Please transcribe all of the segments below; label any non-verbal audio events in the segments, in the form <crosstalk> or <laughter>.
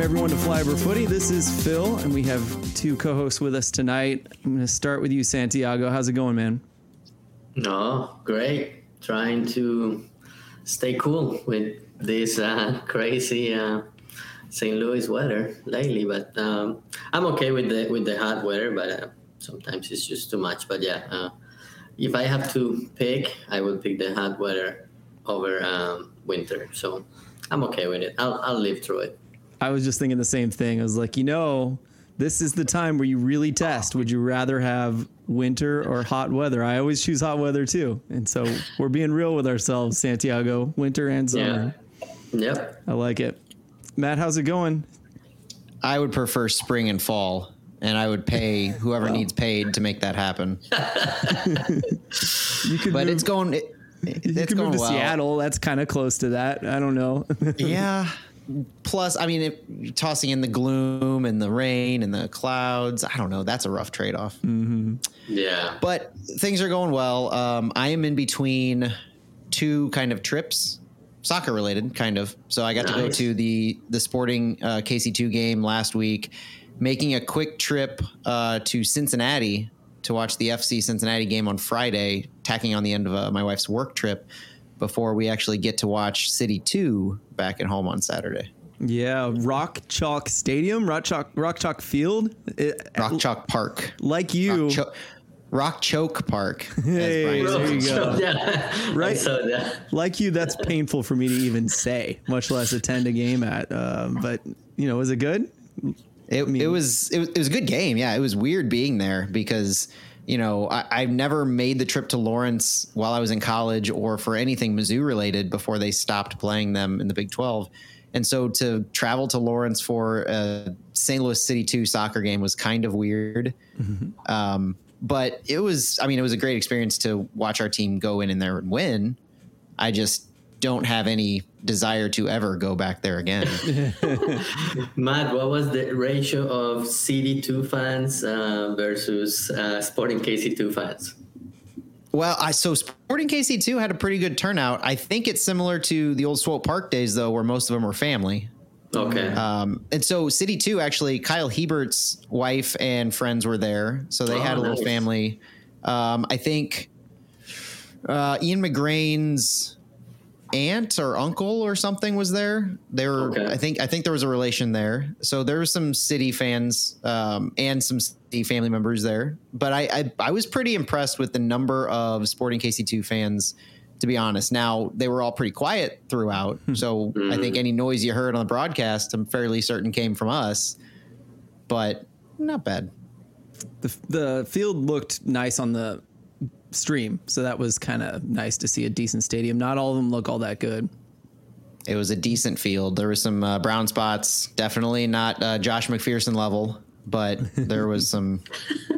welcome everyone to Flyover Footy. This is Phil, and we have two co-hosts with us tonight. I'm going to start with you, Santiago. How's it going, man? No, great. Trying to stay cool with this uh, crazy uh, St. Louis weather lately, but um, I'm okay with the with the hot weather. But uh, sometimes it's just too much. But yeah, uh, if I have to pick, I will pick the hot weather over um, winter. So I'm okay with it. I'll I'll live through it. I was just thinking the same thing. I was like, you know, this is the time where you really test. Would you rather have winter or hot weather? I always choose hot weather too. And so we're being real with ourselves, Santiago, winter and summer. Yeah. Yep. I like it. Matt, how's it going? I would prefer spring and fall, and I would pay whoever needs paid to make that happen. <laughs> You could But move, it's going. It, you it's could going move to well. Seattle. That's kind of close to that. I don't know. <laughs> Yeah. Plus, I mean, if, tossing in the gloom and the rain and the clouds. I don't know. That's a rough trade off. Yeah. But things are going well. Um, I am in between two kind of trips, soccer related, kind of. So I got to go to the the Sporting uh, KC2 game last week, making a quick trip uh, to Cincinnati to watch the FC Cincinnati game on Friday, tacking on the end of uh, my wife's work trip before we actually get to watch City 2 back at home on Saturday. yeah, Rock Chalk Stadium, Rock Chalk, Rock Chalk Field. It- Rock Chalk Park. like you, Rock, Cho- Rock Choke Park. <laughs> Hey, Brian there you go. <laughs> yeah. Right. So that. like you, that's painful for me to even say, much less attend a game at. Um, but you know, was it good? It, it was it was it was a good game. Yeah, it was weird being there because you know I, I've never made the trip to Lawrence while I was in college or for anything Mizzou related before they stopped playing them in the Big Twelve, and so to travel to Lawrence for a St. Louis City two soccer game was kind of weird. Um, but it was I mean it was a great experience to watch our team go in and there and win. I just don't have any desire to ever go back there again. <laughs> Matt, what was the ratio of CD2 fans uh, versus uh, Sporting KC2 fans? Well, I so Sporting KC two had a pretty good turnout. I think it's similar to the old Swope Park days though, where most of them were family. Okay. Um, and so City two actually, Kyle Hiebert's wife and friends were there, so they Oh, had a little family. Um, I think uh, Ian McGrain's aunt or uncle or something was there. They were, Okay. I think, I think there was a relation there. So there were some City fans um, and some City family members there. But I, I, I was pretty impressed with the number of Sporting KC2 fans. To be honest, now they were all pretty quiet throughout. So I think any noise you heard on the broadcast, I'm fairly certain came from us. But not bad. The the field looked nice on the stream, so that was kind of nice to see a decent stadium. Not all of them look all that good. It was a decent field. There was some uh, brown spots. Definitely not uh, Josh McPherson level, but <laughs> there was some.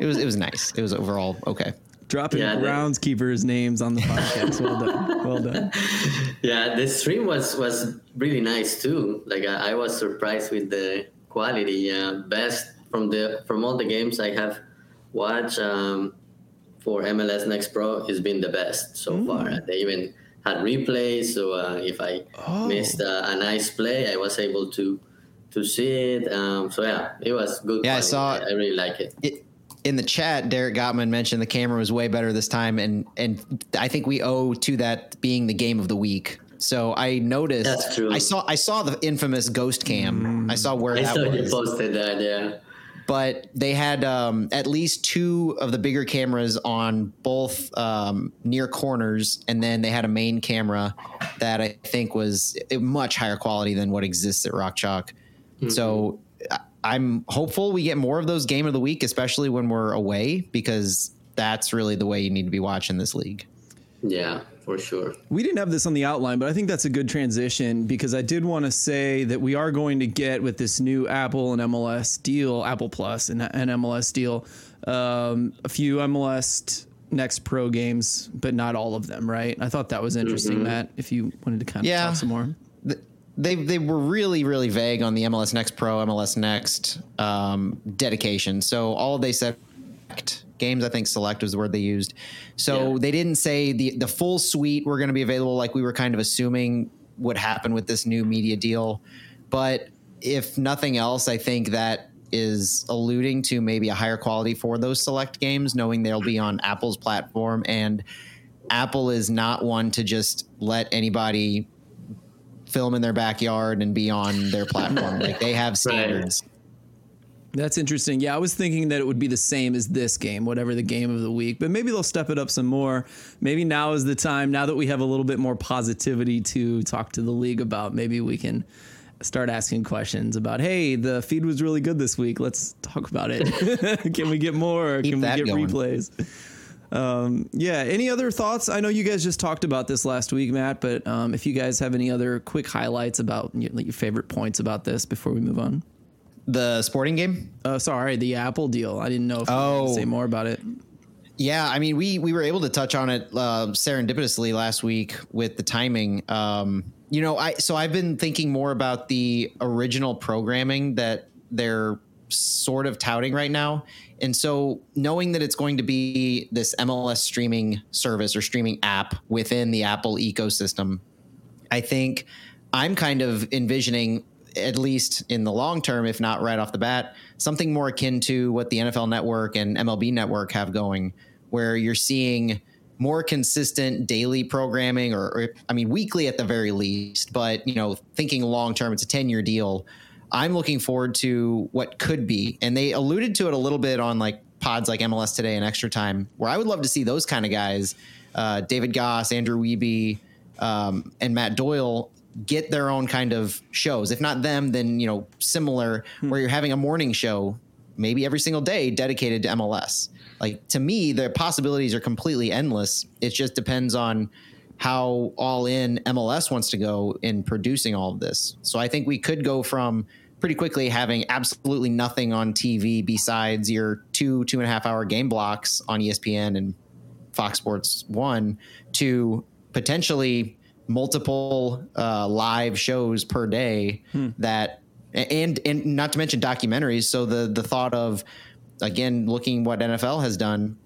It was it was nice. It was overall okay. Dropping Yeah, groundskeepers' names on the podcast. well done. Well done. <laughs> yeah, the stream was was really nice too. Like I, I was surprised with the quality. Uh, best from the from all the games I have watched um, for MLS Next Pro has been the best so far. They even had replays, so uh, if I Oh. missed uh, a nice play, I was able to to see it. Um, so yeah, it was good. Yeah, I saw- I, I really like it. It, in the chat, Derek Gottman mentioned the camera was way better this time, and and I think we owe to that being the game of the week. So I noticed. That's true. I saw I saw the infamous ghost cam. I saw where I that saw you posted that. Yeah. But they had um, at least two of the bigger cameras on both um, near corners, and then they had a main camera that I think was much higher quality than what exists at Rock Chalk. So I'm hopeful we get more of those game of the week, especially when we're away, because that's really the way you need to be watching this league. Yeah, for sure. We didn't have this on the outline, but I think that's a good transition because I did want to say that we are going to get with this new Apple and MLS deal, Apple Plus and an MLS deal, um, a few MLS Next Pro games, but not all of them, right? I thought that was interesting, Matt. If you wanted to kind of Yeah. talk some more. Th- They they were really really vague on the MLS Next Pro, MLS Next um, dedication. So all they said games, I think select was the word they used. So Yeah. they didn't say the the full suite were going to be available like we were kind of assuming would happen with this new media deal. But if nothing else, I think that is alluding to maybe a higher quality for those select games, knowing they'll be on Apple's platform. And Apple is not one to just let anybody film in their backyard and be on their platform. like they have <laughs> standards. Right. That's interesting. Yeah, I was thinking that it would be the same as this game, whatever the game of the week, but maybe they'll step it up some more. Maybe now is the time, now that we have a little bit more positivity to talk to the league about, maybe we can start asking questions about, hey, the feed was really good this week. Let's talk about it. <laughs> <laughs> can we get more? Keep can we get going. replays? Um, yeah. Any other thoughts? I know you guys just talked about this last week, Matt, but um, if you guys have any other quick highlights about your, your favorite points about this before we move on. The sporting game? Uh, sorry, the Apple deal. I didn't know if you Oh. say more about it. Yeah, I mean, we we were able to touch on it uh, serendipitously last week with the timing. Um, you know, I so I've been thinking more about the original programming that they're sort of touting right now, and so knowing that it's going to be this MLS streaming service or streaming app within the Apple ecosystem, I think I'm kind of envisioning, at least in the long term, if not right off the bat, something more akin to what the NFL Network and MLB Network have going, where you're seeing more consistent daily programming, or, or I mean, weekly at the very least. But you know, thinking long term, it's a 10 year deal. I'm looking forward to what could be, and they alluded to it a little bit on like pods like MLS Today and Extra Time, where I would love to see those kind of guys, uh, David Gass, Andrew Wiebe, um, and Matt Doyle get their own kind of shows. If not them, then you know similar hmm. where you're having a morning show, maybe every single day dedicated to MLS. Like to me, the possibilities are completely endless. It just depends on how all in MLS wants to go in producing all of this. So I think we could go from pretty quickly having absolutely nothing on TV besides your two two and a half hour game blocks on ESPN and Fox Sports One to potentially multiple uh, live shows per day that and and not to mention documentaries. So the the thought of again looking what NFL has done,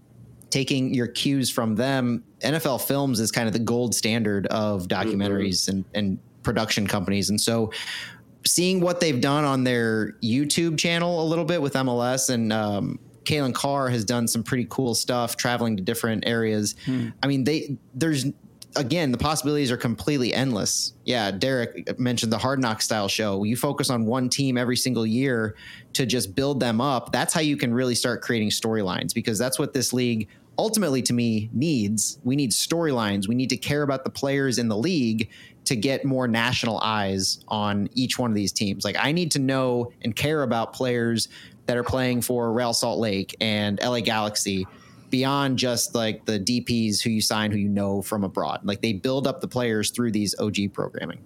taking your cues from them. NFL Films is kind of the gold standard of documentaries and and production companies, and so seeing what they've done on their YouTube channel a little bit with MLS and um, Calen Carr has done some pretty cool stuff traveling to different areas. I mean, they there's again the possibilities are completely endless. Yeah, Derek mentioned the Hard Knock style show. You focus on one team every single year to just build them up. That's how you can really start creating storylines because that's what this league ultimately to me needs. We need storylines. We need to care about the players in the league to get more national eyes on each one of these teams. Like I need to know and care about players that are playing for Real Salt Lake and LA Galaxy beyond just like the DPs who you sign who you know from abroad. Like they build up the players through these OG programming.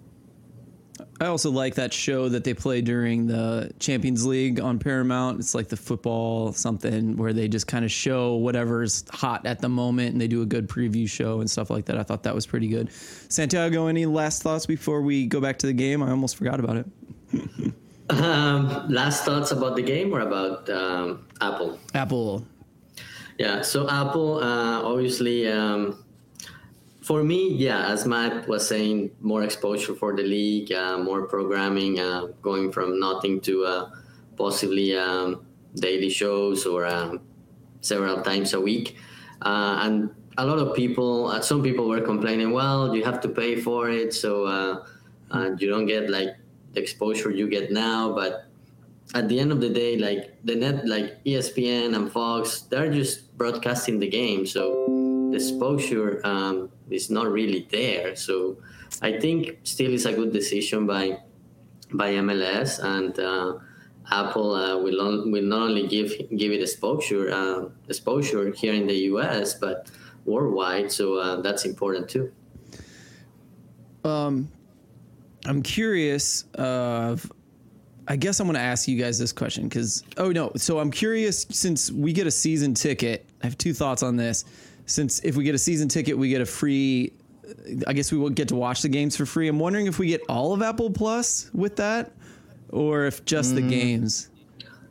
I also like that show that they play during the Champions League on Paramount. It's like the football something where they just kind of show whatever's hot at the moment and they do a good preview show and stuff like that. I thought that was pretty good. Santiago, any last thoughts before we go back to the game? I almost forgot about it. <laughs> Um, last thoughts about the game or about um, Apple? Apple. Yeah, so Apple, uh, obviously, um, for me, yeah, as Matt was saying, more exposure for the league, uh, more programming, uh, going from nothing to uh, possibly um, daily shows or um, several times a week. Uh, and a lot of people, uh, some people were complaining, well, you have to pay for it, so you don't get like the exposure you get now. But at the end of the day, like the net, like ESPN and Fox, they're just broadcasting the game, so the exposure um, is not really there. So I think still is a good decision by by MLS and uh, Apple uh, will on, will not only give give it exposure uh, exposure here in the US, but worldwide. So uh, that's important too. I'm curious. Uh, I guess I'm going to ask you guys this question because oh no, so I'm curious since we get a season ticket. I have two thoughts on this. Since if we get a season ticket, we get a free. I guess we will get to watch the games for free. I'm wondering if we get all of Apple Plus with that, or if just the mm. games.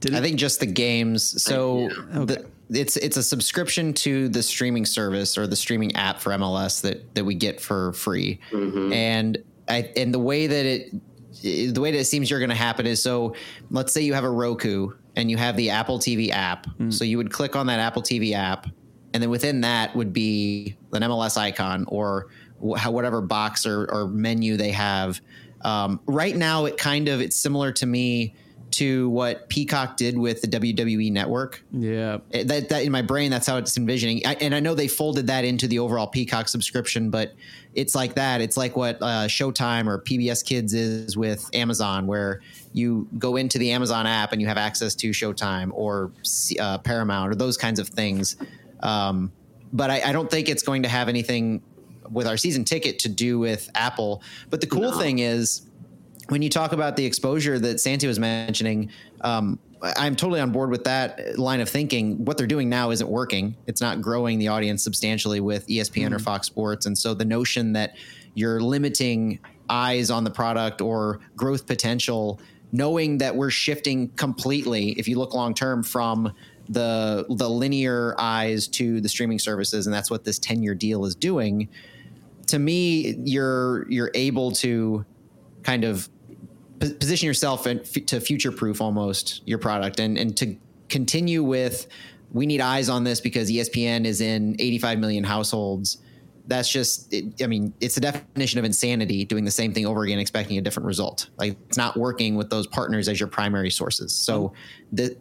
Did I it- think just the games. So Okay. the, it's it's a subscription to the streaming service or the streaming app for MLS that that we get for free. Mm-hmm. And I and the way that it the way that it seems you're going to happen is so let's say you have a Roku and you have the Apple TV app. Mm. So you would click on that Apple TV app, and then within that would be an MLS icon or whatever box or, or menu they have. Um, right now, it kind of it's similar to me to what Peacock did with the WWE network. Yeah. That, that in my brain, that's how it's envisioning. I, and I know they folded that into the overall Peacock subscription, but it's like that. It's like what uh, Showtime or PBS Kids is with Amazon, where you go into the Amazon app and you have access to Showtime or uh, Paramount or those kinds of things. Um, but I, I, don't think it's going to have anything with our season ticket to do with Apple. But the cool no. thing is, when you talk about the exposure that Santi was mentioning, um, I'm totally on board with that line of thinking. What they're doing now isn't working. It's not growing the audience substantially with ESPN mm-hmm. or Fox Sports. And so the notion that you're limiting eyes on the product or growth potential, knowing that we're shifting completely, if you look long term, from the the linear eyes to the streaming services, and that's what this 10 year deal is doing. To me, you're you're able to kind of position yourself to future proof almost your product and and to continue with we need eyes on this because ESPN is in 85 million households. That's just, it, I mean, it's the definition of insanity doing the same thing over again, expecting a different result. Like it's not working with those partners as your primary sources. So the,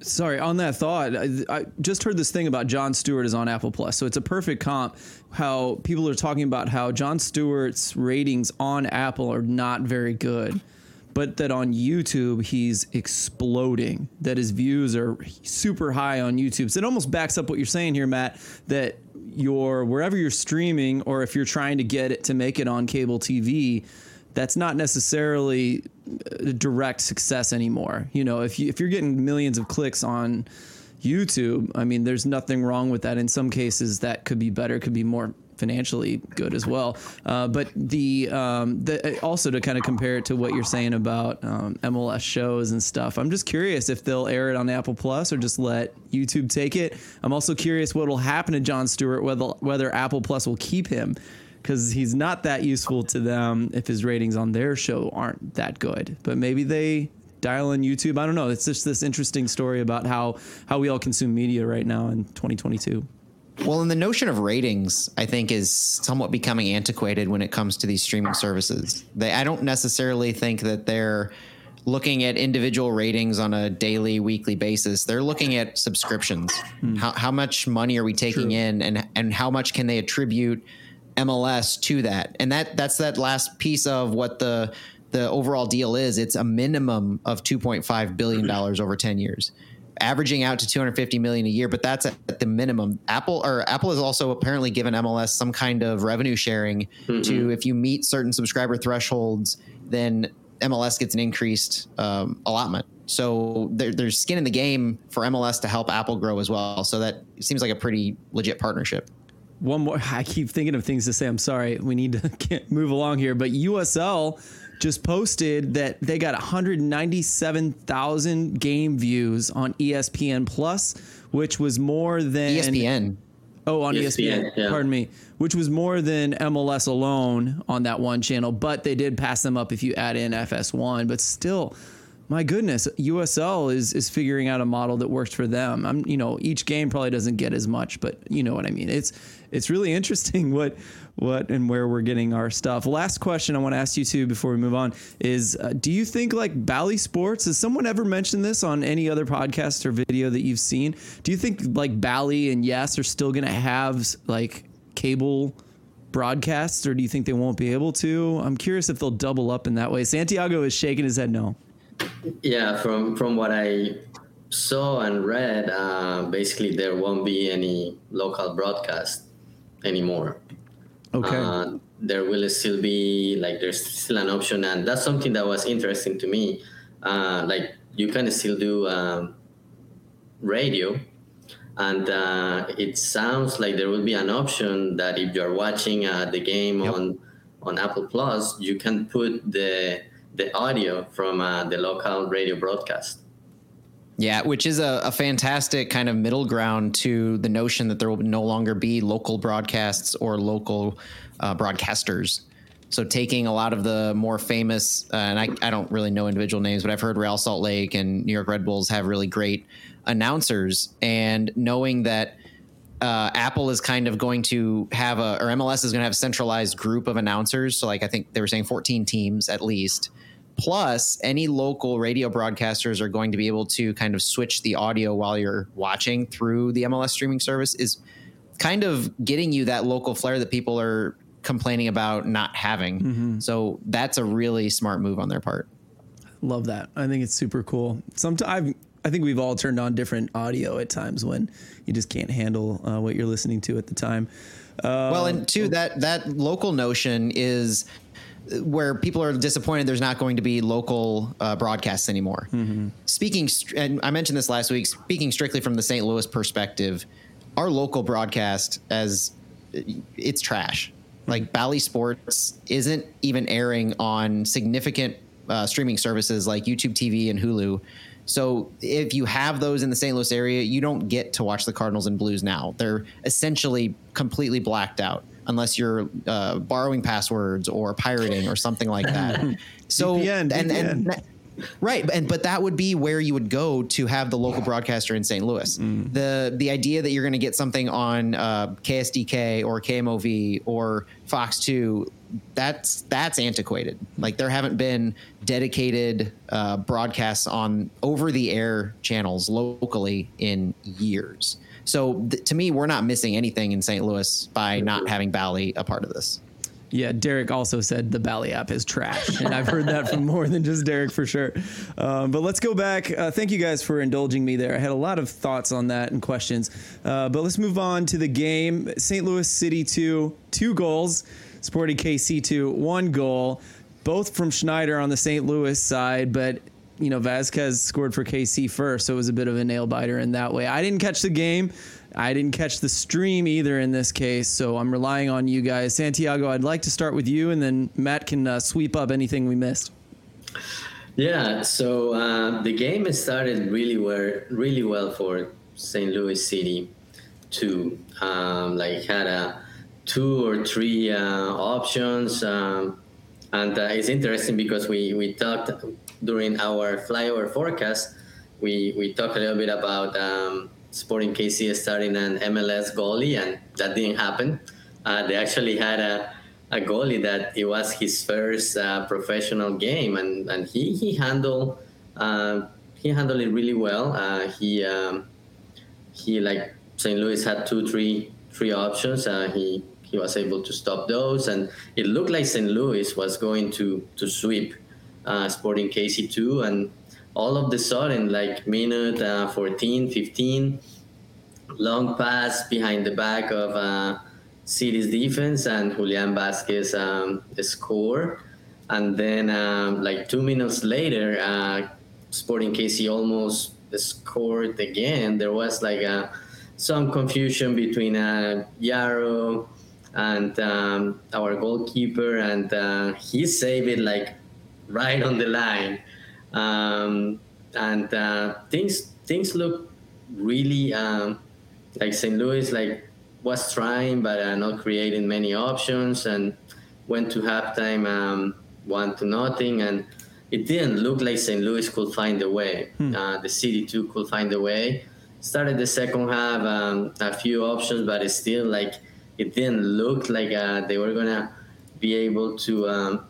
Sorry, on that thought, I, I, just heard this thing about Jon Stewart is on Apple Plus. So it's a perfect comp how people are talking about how Jon Stewart's ratings on Apple are not very good but that on YouTube he's exploding. That his views are super high on YouTube. So it almost backs up what you're saying here, Matt. That you're wherever you're streaming, or if you're trying to get it to make it on cable TV, that's not necessarily a direct success anymore. You know, if you if you're getting millions of clicks on YouTube, I mean, there's nothing wrong with that. In some cases, that could be better, could be more financially good as well. Uh, but the, um, the also to kind of compare it to what you're saying about um, MLS shows and stuff. I'm just curious if they'll air it on Apple Plus or just let YouTube take it. I'm also curious what will happen to Jon Stewart whether whether Apple Plus will keep him because he's not that useful to them if his ratings on their show aren't that good. But maybe they dial in YouTube. I don't know. It's just this interesting story about how how we all consume media right now in 2022. Well, and the notion of ratings, I think, is somewhat becoming antiquated when it comes to these streaming services. They, I don't necessarily think that they're looking at individual ratings on a daily, weekly basis. They're looking at subscriptions. Mm. How, how much money are we taking True. in, and and how much can they attribute MLS to that? And that that's that last piece of what the the overall deal is. It's a minimum of two point five billion dollars over ten years averaging out to 250 million a year, but that's at the minimum. Apple or Apple has also apparently given MLS some kind of revenue sharing mm-hmm. to if you meet certain subscriber thresholds, then MLS gets an increased um, allotment. So there, there's skin in the game for MLS to help Apple grow as well. So that seems like a pretty legit partnership. One more. <laughs> I keep thinking of things to say. I'm sorry. We need to <laughs> move along here. But USL just posted that they got 197,000 game views on ESPN Plus, which was more than ESPN. Oh, on ESPN. ESPN yeah. Pardon me. Which was more than MLS alone on that one channel, but they did pass them up if you add in FS1. But still, my goodness, USL is is figuring out a model that works for them. I'm, you know, each game probably doesn't get as much, but you know what I mean. It's it's really interesting <laughs> what what and where we're getting our stuff. Last question I want to ask you too before we move on is uh, do you think like Bally Sports has someone ever mentioned this on any other podcast or video that you've seen? Do you think like Bally and Yes are still going to have like cable broadcasts or do you think they won't be able to? I'm curious if they'll double up in that way. Santiago is shaking his head no. Yeah, from from what I saw and read, uh, basically there won't be any local broadcast anymore. Okay. Uh, there will still be like there's still an option, and that's something that was interesting to me. Uh, like you can still do um, radio, and uh, it sounds like there will be an option that if you're watching uh, the game yep. on on Apple Plus, you can put the the audio from uh, the local radio broadcast. Yeah, which is a, a, fantastic kind of middle ground to the notion that there will no longer be local broadcasts or local uh, broadcasters. So taking a lot of the more famous, uh, and I, I don't really know individual names, but I've heard Real Salt Lake and New York Red Bulls have really great announcers, and knowing that uh, Apple is kind of going to have a, or MLS is going to have a centralized group of announcers. So, like, I think they were saying 14 teams at least. Plus, any local radio broadcasters are going to be able to kind of switch the audio while you're watching through the MLS streaming service, is kind of getting you that local flair that people are complaining about not having. Mm-hmm. So, that's a really smart move on their part. Love that. I think it's super cool. Sometimes I think we've all turned on different audio at times when you just can't handle uh, what you're listening to at the time. Uh, well, and two that that local notion is where people are disappointed there's not going to be local uh, broadcasts anymore. Mm-hmm. Speaking, and I mentioned this last week. Speaking strictly from the St. Louis perspective, our local broadcast as it's trash. Like Bally Sports isn't even airing on significant uh, streaming services like YouTube TV and Hulu. So if you have those in the St. Louis area, you don't get to watch the Cardinals and Blues now. They're essentially completely blacked out unless you're uh, borrowing passwords or pirating or something like that. <laughs> so VPN, and, and Right, and but that would be where you would go to have the local broadcaster in St. Louis. Mm. The the idea that you're going to get something on uh, KSDK or KMOV or Fox Two, that's that's antiquated. Like there haven't been dedicated uh, broadcasts on over the air channels locally in years. So th- to me, we're not missing anything in St. Louis by not having Bally a part of this. Yeah, Derek also said the Bally app is trash, and I've heard that from more than just Derek for sure. Um, but let's go back. Uh, thank you guys for indulging me there. I had a lot of thoughts on that and questions. Uh, but let's move on to the game. St. Louis City two, two goals. Sporting KC two, one goal. Both from Schneider on the St. Louis side, but you know Vasquez scored for KC first, so it was a bit of a nail biter in that way. I didn't catch the game. I didn't catch the stream either in this case, so I'm relying on you guys. Santiago, I'd like to start with you, and then Matt can uh, sweep up anything we missed. Yeah, so uh, the game started really well, really well for St. Louis City, too. Um, like had a two or three uh, options, um, and uh, it's interesting because we we talked during our flyover forecast. We we talked a little bit about. Um, Sporting KC starting an MLS goalie, and that didn't happen. Uh, they actually had a, a goalie that it was his first uh, professional game, and, and he he handled uh, he handled it really well. Uh, he um, he like St. Louis had two three three options. He he was able to stop those, and it looked like St. Louis was going to to sweep uh, Sporting KC two, and all of the sudden, like minute uh, 14, 15, long pass behind the back of uh, City's defense and Julian Vasquez um, score. And then, um, like two minutes later, uh, Sporting KC almost scored again. There was like a, uh, some confusion between uh, Yarrow and um, our goalkeeper, and uh, he saved it like right on the line um, and uh, things things look really um, like St. Louis like was trying but uh, not creating many options and went to halftime um, one to nothing and it didn't look like St. Louis could find a way. Hmm. Uh, the city too could find a way. Started the second half um, a few options, but it's still like it didn't look like uh, they were gonna be able to um,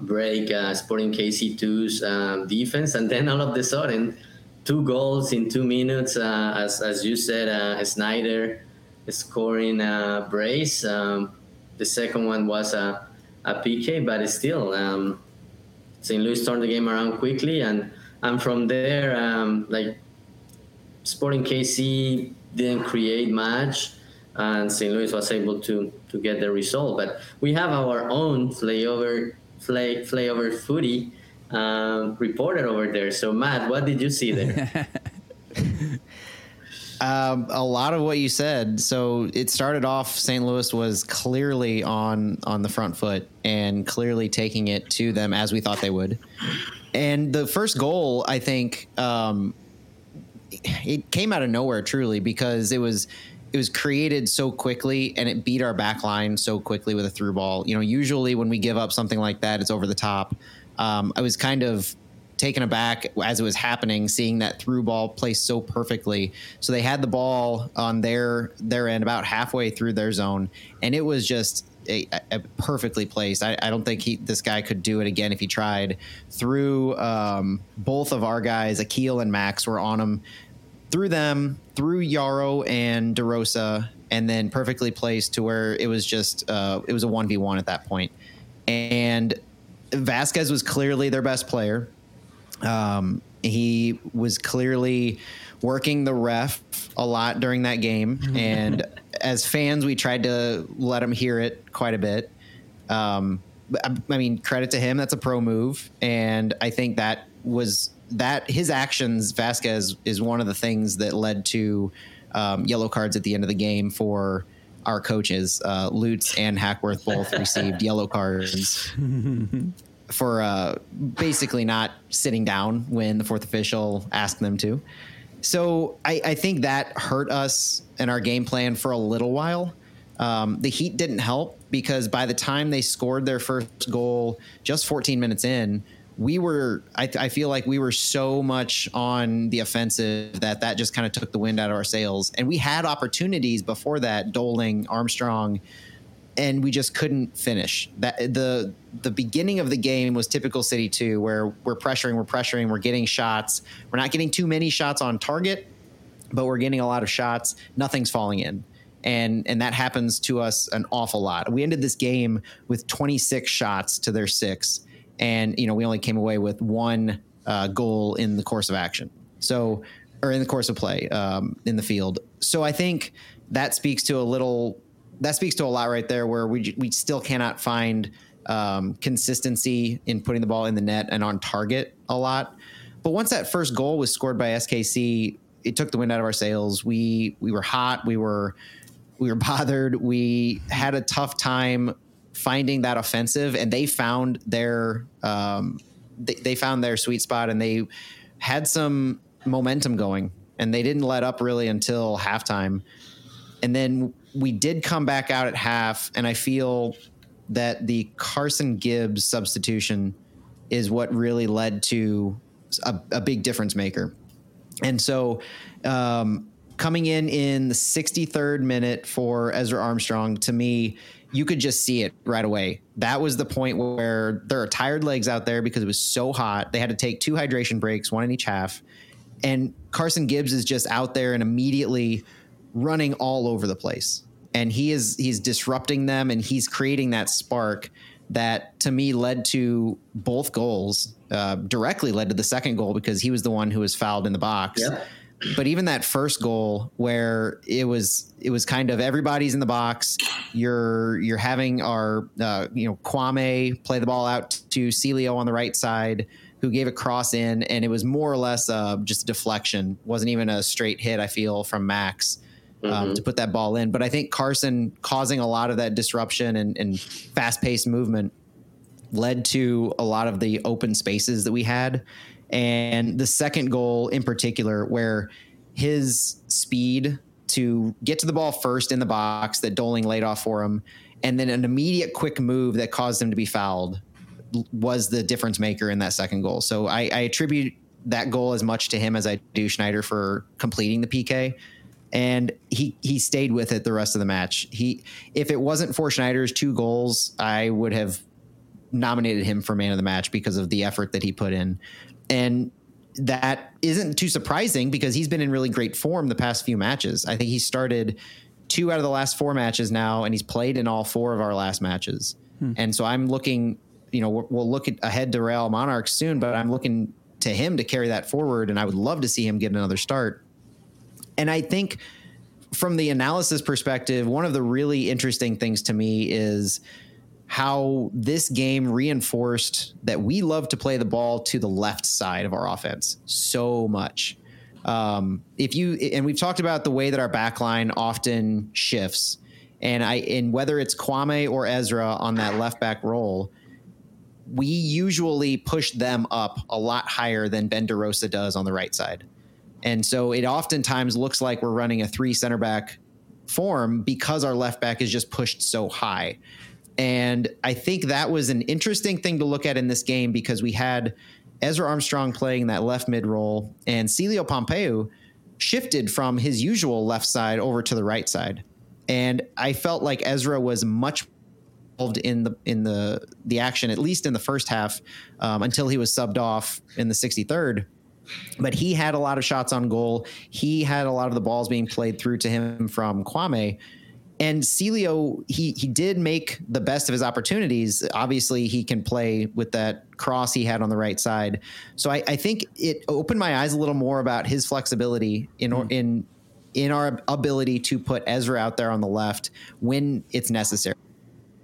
break uh, Sporting KC2's um, defense, and then all of a sudden, two goals in two minutes. Uh, as as you said, uh, Schneider scoring a brace. Um, the second one was a, a PK, but still, um, St. Louis turned the game around quickly, and and from there, um, like Sporting KC didn't create much, and St. Louis was able to to get the result. But we have our own flyover Flay Flyover Footy um, reporter over there. So Matt, what did you see there? <laughs> Um, a lot of what you said. So it started off. St. Louis was clearly on on the front foot and clearly taking it to them as we thought they would. And the first goal, I think, um, it came out of nowhere truly because it was it was created so quickly and it beat our back line so quickly with a through ball. You know, usually when we give up something like that, it's over the top. Um, I was kind of taken aback as it was happening, seeing that through ball placed so perfectly. So they had the ball on their their end about halfway through their zone, and it was just a, a perfectly placed. I, I, don't think he this guy could do it again if he tried. Through um, both of our guys, Akil and Max were on him. Through them, through Yarrow and DeRosa, and then perfectly placed to where it was just uh, it was a one v one at that point. And Vasquez was clearly their best player. Um, he was clearly working the ref a lot during that game, and <laughs> as fans, we tried to let him hear it quite a bit. Um, I mean, credit to him. That's a pro move, and I think that was that his actions. Vasquez is one of the things that led to um, yellow cards at the end of the game for our coaches. Uh, Lutz and Hackworth both <laughs> received yellow cards <laughs> for uh, basically not sitting down when the fourth official asked them to. So I, I think that hurt us and our game plan for a little while. Um, the Heat didn't help because by the time they scored their first goal, just 14 minutes in, we were. I, I feel like we were so much on the offensive that that just kind of took the wind out of our sails. And we had opportunities before that. Doling, Armstrong, and we just couldn't finish. That the the beginning of the game was typical City 2 where we're pressuring, we're pressuring, we're getting shots. We're not getting too many shots on target, but we're getting a lot of shots. Nothing's falling in. And and that happens to us an awful lot. We ended this game with 26 shots to their 6 and you know, we only came away with one uh, goal in the course of action. So or in the course of play um, in the field. So I think that speaks to a little that speaks to a lot right there where we we still cannot find um, consistency in putting the ball in the net and on target a lot. But once that first goal was scored by SKC, it took the wind out of our sails. We we were hot. We were we were <laughs> bothered. We had a tough time finding that offensive, and they found their um, they, they found their sweet spot, and they had some momentum going, and they didn't let up really until halftime. And then we did come back out at half, and I feel that the Carson Gibbs substitution is what really led to a, a big difference maker. And so, um, coming in in the 63rd minute for Ezra Armstrong, to me, you could just see it right away. That was the point where there are tired legs out there because it was so hot. They had to take two hydration breaks, one in each half. And Carson Gibbs is just out there and immediately running all over the place and he is he's disrupting them and he's creating that spark that to me led to both goals uh, directly led to the second goal because he was the one who was fouled in the box yeah. But even that first goal where it was it was kind of everybody's in the box you're you're having our uh, you know Kwame play the ball out to Celio on the right side who gave a cross in and it was more or less uh, just deflection wasn't even a straight hit I feel from Max um, mm-hmm. to put that ball in. But I think Carson causing a lot of that disruption and, and fast paced movement led to a lot of the open spaces that we had. And the second goal in particular, where his speed to get to the ball first in the box that Doling laid off for him, and then an immediate quick move that caused him to be fouled was the difference maker in that second goal. So I, I attribute that goal as much to him as I do Schneider for completing the PK and he he stayed with it the rest of the match. He if it wasn't for Schneider's two goals, I would have nominated him for man of the match because of the effort that he put in. And that isn't too surprising because he's been in really great form the past few matches. I think he started two out of the last four matches now, and he's played in all four of our last matches. Hmm. And so I'm looking, you know, we'll look at, ahead to Real Monarchs soon, but I'm looking to him to carry that forward, and I would love to see him get another start. And I think from the analysis perspective, one of the really interesting things to me is how this game reinforced that we love to play the ball to the left side of our offense so much. Um, if you and we've talked about the way that our back line often shifts, and I and whether it's Kwame or Ezra on that left back role, we usually push them up a lot higher than Ben DeRosa does on the right side. And so it oftentimes looks like we're running a three center back form because our left back is just pushed so high. And I think that was an interesting thing to look at in this game because we had Ezra Armstrong playing that left mid role and Celio Pompeu shifted from his usual left side over to the right side. And I felt like Ezra was much involved in the in the the action, at least in the first half, um, until he was subbed off in the 63rd. But he had a lot of shots on goal. He had a lot of the balls being played through to him from Kwame. And Celio, he he did make the best of his opportunities. Obviously, he can play with that cross he had on the right side. So I, I think it opened my eyes a little more about his flexibility in mm. in in our ability to put Ezra out there on the left when it's necessary.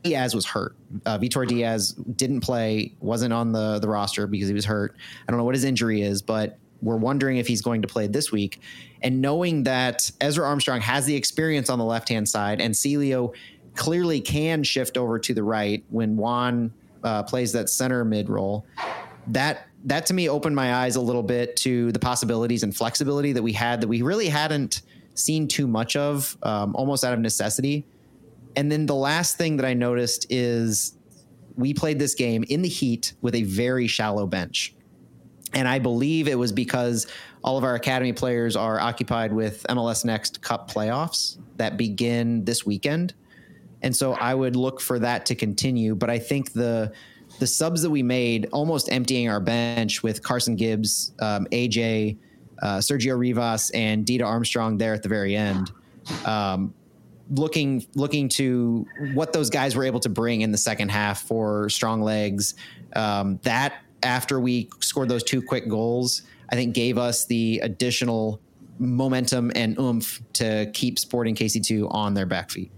Diaz was hurt. Uh, Vitor Diaz didn't play, wasn't on the the roster because he was hurt. I don't know what his injury is, but we're wondering if he's going to play this week. And knowing that Ezra Armstrong has the experience on the left hand side, and Celio clearly can shift over to the right when Wan uh, plays that center mid role, that that to me opened my eyes a little bit to the possibilities and flexibility that we had that we really hadn't seen too much of, um, almost out of necessity and then the last thing that I noticed is we played this game in the heat with a very shallow bench. And I believe it was because all of our academy players are occupied with MLS Next Cup playoffs that begin this weekend. And so I would look for that to continue. But I think the the subs that we made, almost emptying our bench with Carson Gibbs, um, AJ, uh, Sergio Rivas, and Dita Armstrong there at the very end, um, looking looking to what those guys were able to bring in the second half for strong legs. Um, that after we scored those two quick goals, I think gave us the additional momentum and oomph to keep Sporting KC2 on their back feet.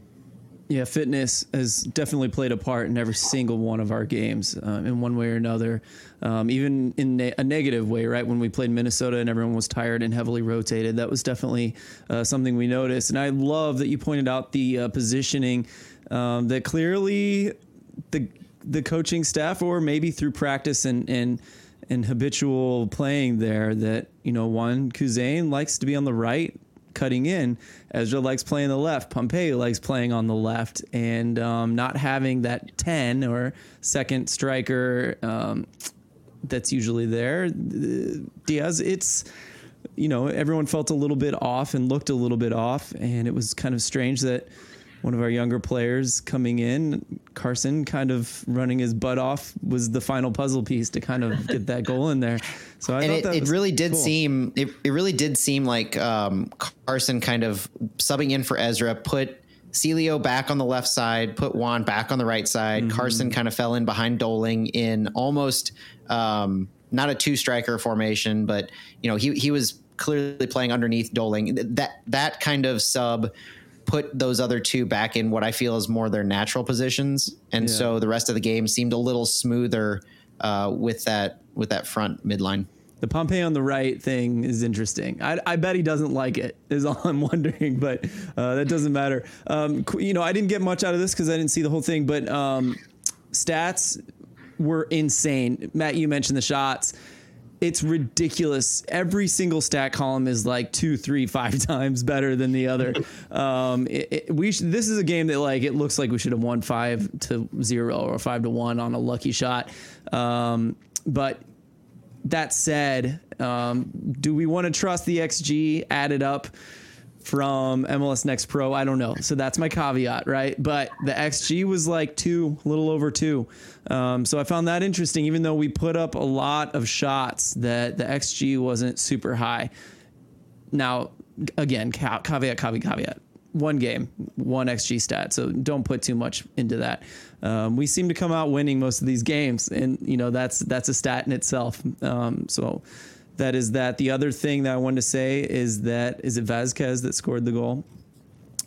Yeah, fitness has definitely played a part in every single one of our games uh, in one way or another, um, even in ne- a negative way, right? When we played Minnesota and everyone was tired and heavily rotated, that was definitely uh, something we noticed. And I love that you pointed out the uh, positioning um, that clearly the the coaching staff, or maybe through practice and and and habitual playing there, that you know, Wan Kuzain likes to be on the right cutting in. Ezra likes playing the left. Pompeu likes playing on the left, and um, not having that ten or second striker um, that's usually there. Diaz, it's you know everyone felt a little bit off and looked a little bit off, and it was kind of strange that one of our younger players coming in, Carson, kind of running his butt off, was the final puzzle piece to kind of get that goal in there. So I and thought it, it really did cool. seem it, it really did seem like um, Carson kind of subbing in for Ezra put Celio back on the left side, put Wan back on the right side. Mm-hmm. Carson kind of fell in behind Doling in almost um, not a two striker formation, but you know he he was clearly playing underneath Doling. That that kind of sub put those other two back in what I feel is more their natural positions, and yeah. so the rest of the game seemed a little smoother uh, with that with that front midline. The Pompeu on the right thing is interesting. I, I, bet he doesn't like it. Is <laughs> all I'm wondering, but uh, that doesn't matter. Um, you know, I didn't get much out of this because I didn't see the whole thing, but um, stats were insane. Matt, you mentioned the shots it's ridiculous. Every single stat column is like two, three, five <laughs> times better than the other. Um, it, it, we sh- this is a game that like it looks like we should have won five to zero or five to one on a lucky shot. Um, but that said, um, do we want to trust the XG added up? From MLS Next Pro. I don't know. So that's my caveat, right? But the XG was like two, a little over two. Um, so I found that interesting, even though we put up a lot of shots, that the XG wasn't super high. Now, again, caveat, caveat, caveat. One game, one XG stat. So don't put too much into that. Um, we seem to come out winning most of these games, and you know that's that's a stat in itself. Um, so that is that. The other thing that I wanted to say is that is it Vasquez that scored the goal?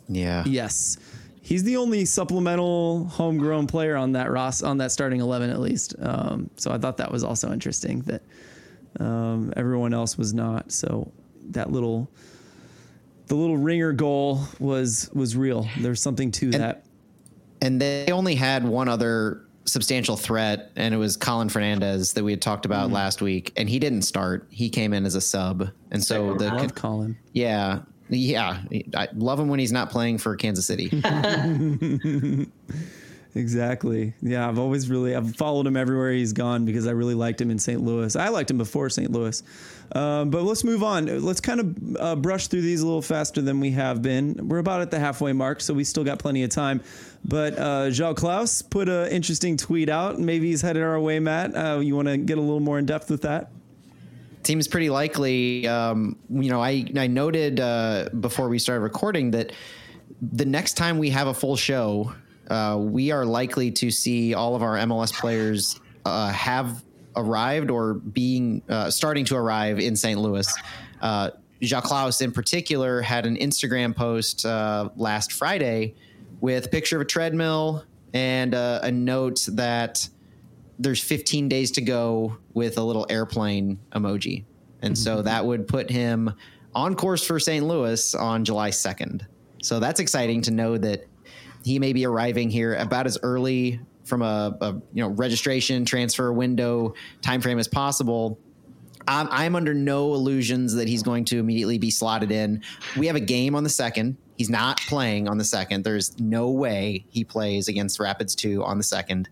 Yeah. Yes. He's the only supplemental homegrown player on that Ross on that starting eleven at least. Um, so I thought that was also interesting that um, everyone else was not. So that little the little ringer goal was was real. There's something to and, that. And they only had one other substantial threat, and it was Colin Fernandez that we had talked about mm. last week, and he didn't start. He came in as a sub, and so I the love Colin. Yeah, Yeah, I love him when he's not playing for Kansas City. <laughs> <laughs> Exactly. Yeah, I've always really I've followed him everywhere he's gone because I really liked him in St. Louis. I liked him before St. Louis. Um, but let's move on. Let's kind of uh, brush through these a little faster than we have been. We're about at the halfway mark, so we still got plenty of time. But uh, João Klauss put an interesting tweet out. Maybe he's headed our way, Matt. Uh, you want to get a little more in depth with that? Seems pretty likely. Um, you know, I I noted uh, before we started recording that the next time we have a full show uh, we are likely to see all of our MLS players uh, have arrived or being uh, starting to arrive in St. Louis. Uh, João Klauss, in particular, had an Instagram post uh, last Friday with a picture of a treadmill and uh, a note that there's 15 days to go with a little airplane emoji. And mm-hmm. so that would put him on course for St. Louis on July 2nd. So that's exciting to know that he may be arriving here about as early from a, a you know registration transfer window timeframe as possible. I'm, I'm under no illusions that he's going to immediately be slotted in. We have a game on the second. He's not playing on the second. There's no way he plays against Rapids 2 on the second.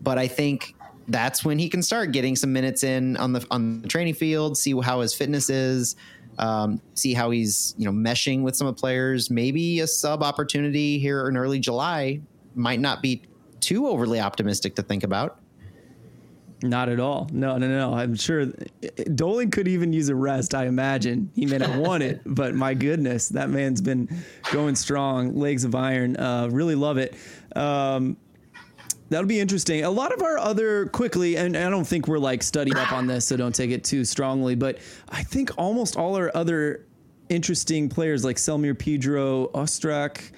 But I think that's when he can start getting some minutes in on the on the training field, see how his fitness is, um, see how he's you know meshing with some of the players. Maybe a sub opportunity here in early July might not be too overly optimistic to think about. Not at all. No, no, no. I'm sure Dolan could even use a rest. I imagine he may not want it, <laughs> but my goodness, that man's been going strong, legs of iron. Uh, really love it. Um, That'll be interesting. A lot of our other quickly, and I don't think we're like studied up on this, so don't take it too strongly. But I think almost all our other interesting players like Selmir Pedro, Ostrak,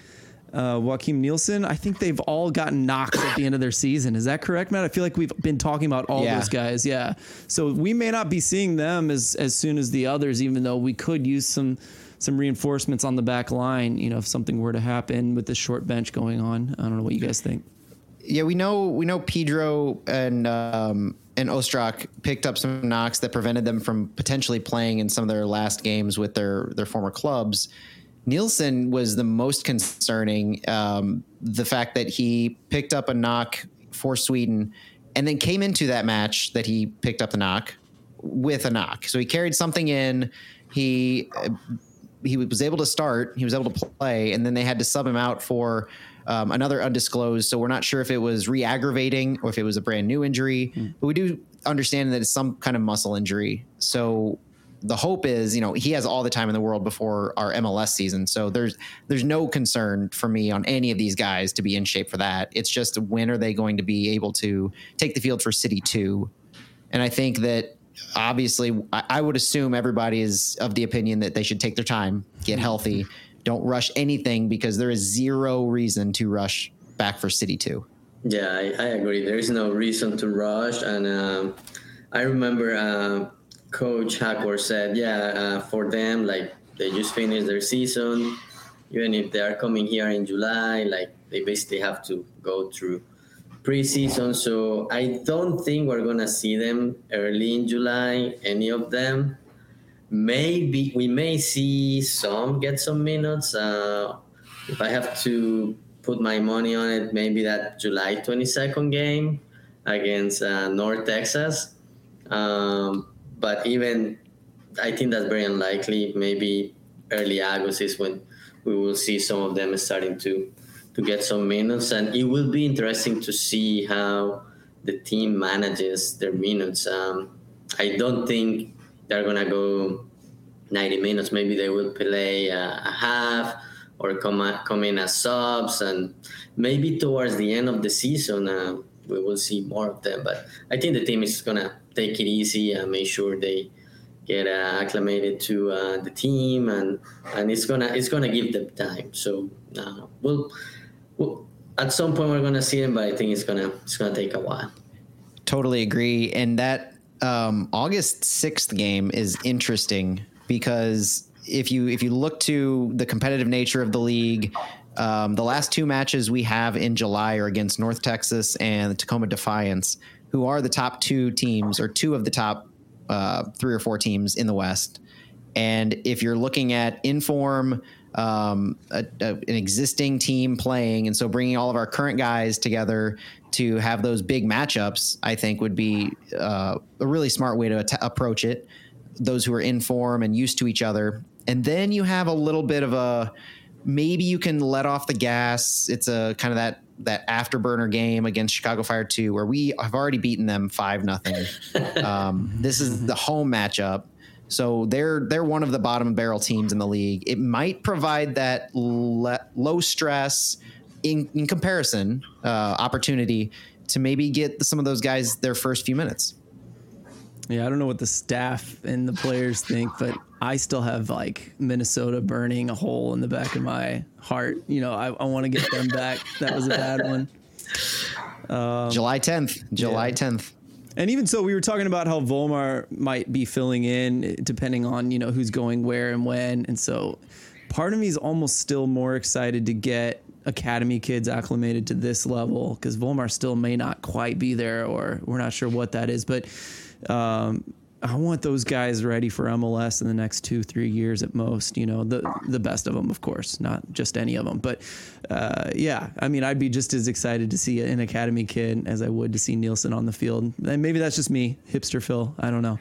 uh, Joakim Nilsson, I think they've all gotten knocked at the end of their season. Is that correct, Matt? I feel like we've been talking about all yeah. those guys. Yeah. So we may not be seeing them as as soon as the others, even though we could use some some reinforcements on the back line. You know, if something were to happen with this short bench going on. I don't know what you guys think yeah, we know we know Pedro and um, and Ostrak picked up some knocks that prevented them from potentially playing in some of their last games with their their former clubs. Nilsson was the most concerning. Um, the fact that he picked up a knock for Sweden and then came into that match that he picked up the knock with a knock. So he carried something in. He he was able to start. He was able to play, and then they had to sub him out for um, another undisclosed. So we're not sure if it was re-aggravating or if it was a brand new injury, mm. but we do understand that it's some kind of muscle injury. So the hope is, you know, he has all the time in the world before our MLS season. So there's there's no concern for me on any of these guys to be in shape for that. It's just when are they going to be able to take the field for City 2? And I think that obviously I, I would assume everybody is of the opinion that they should take their time, get healthy, don't rush anything because there is zero reason to rush back for City 2. Yeah, I, I agree. There is no reason to rush. And um, I remember uh, Coach Hackworth said, yeah, uh, for them, like they just finished their season. Even if they are coming here in July, like they basically have to go through preseason. So I don't think we're going to see them early in July, any of them maybe we may see some get some minutes. Uh, if I have to put my money on it, maybe that July 22nd game against uh, North Texas. Um, but even I think that's very unlikely. Maybe early August is when we will see some of them starting to to get some minutes, and it will be interesting to see how the team manages their minutes. Um, I don't think they're gonna go 90 minutes. Maybe they will play a, a half or come come in as subs, and maybe towards the end of the season uh, we will see more of them. But I think the team is gonna take it easy and make sure they get uh, acclimated to uh, the team, and and it's gonna it's gonna give them time. So uh, we'll, we'll at some point we're gonna see them, but I think it's gonna it's gonna take a while. Totally agree, and that um, August 6th game is interesting because if you if you look to the competitive nature of the league, um, the last two matches we have in July are against North Texas and the Tacoma Defiance, who are the top two teams or two of the top uh, three or four teams in the West. And if you're looking at inform, um, a, a, an existing team playing, and so bringing all of our current guys together to have those big matchups, I think would be uh, a really smart way to at- approach it. Those who are in form and used to each other, and then you have a little bit of a maybe you can let off the gas. It's a kind of that that afterburner game against Chicago Fire 2 where we have already beaten them 5 nothing. <laughs> um, this is the home matchup. So they're they're one of the bottom barrel teams in the league. It might provide that le- low stress in, in comparison uh, opportunity to maybe get some of those guys their first few minutes. Yeah, I don't know what the staff and the players think, but I still have like Minnesota burning a hole in the back of my heart. You know, I, I want to get them back. That was a bad one. Um, July 10th. July yeah. 10th. And even so, we were talking about how Volmar might be filling in depending on, you know, who's going where and when. And so part of me is almost still more excited to get academy kids acclimated to this level because Volmar still may not quite be there or we're not sure what that is. But um, I want those guys ready for MLS in the next two, three years at most. You know, the the best of them, of course, not just any of them. But uh, yeah, I mean, I'd be just as excited to see an academy kid as I would to see Nilsson on the field. And maybe that's just me, hipster Phil. I don't know.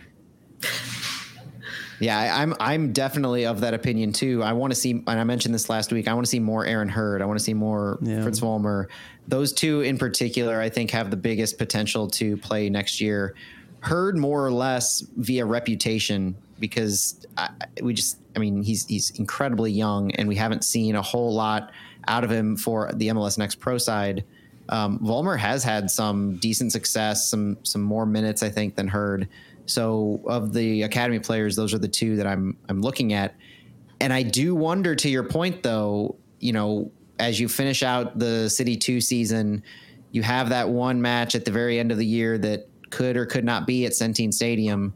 Yeah, I, am I'm definitely of that opinion too. I want to see, and I mentioned this last week. I want to see more Aaron Hurd. I want to see more yeah. Fritz Volmer. Those two in particular, I think, have the biggest potential to play next year. Hurd more or less via reputation because I, we just I mean he's he's incredibly young and we haven't seen a whole lot out of him for the MLS Next Pro side. Um, Volmer has had some decent success, some some more minutes I think than Heard. So of the academy players, those are the two that I'm I'm looking at. And I do wonder to your point though, you know, as you finish out the City 2 season, you have that one match at the very end of the year that could or could not be at Centene Stadium.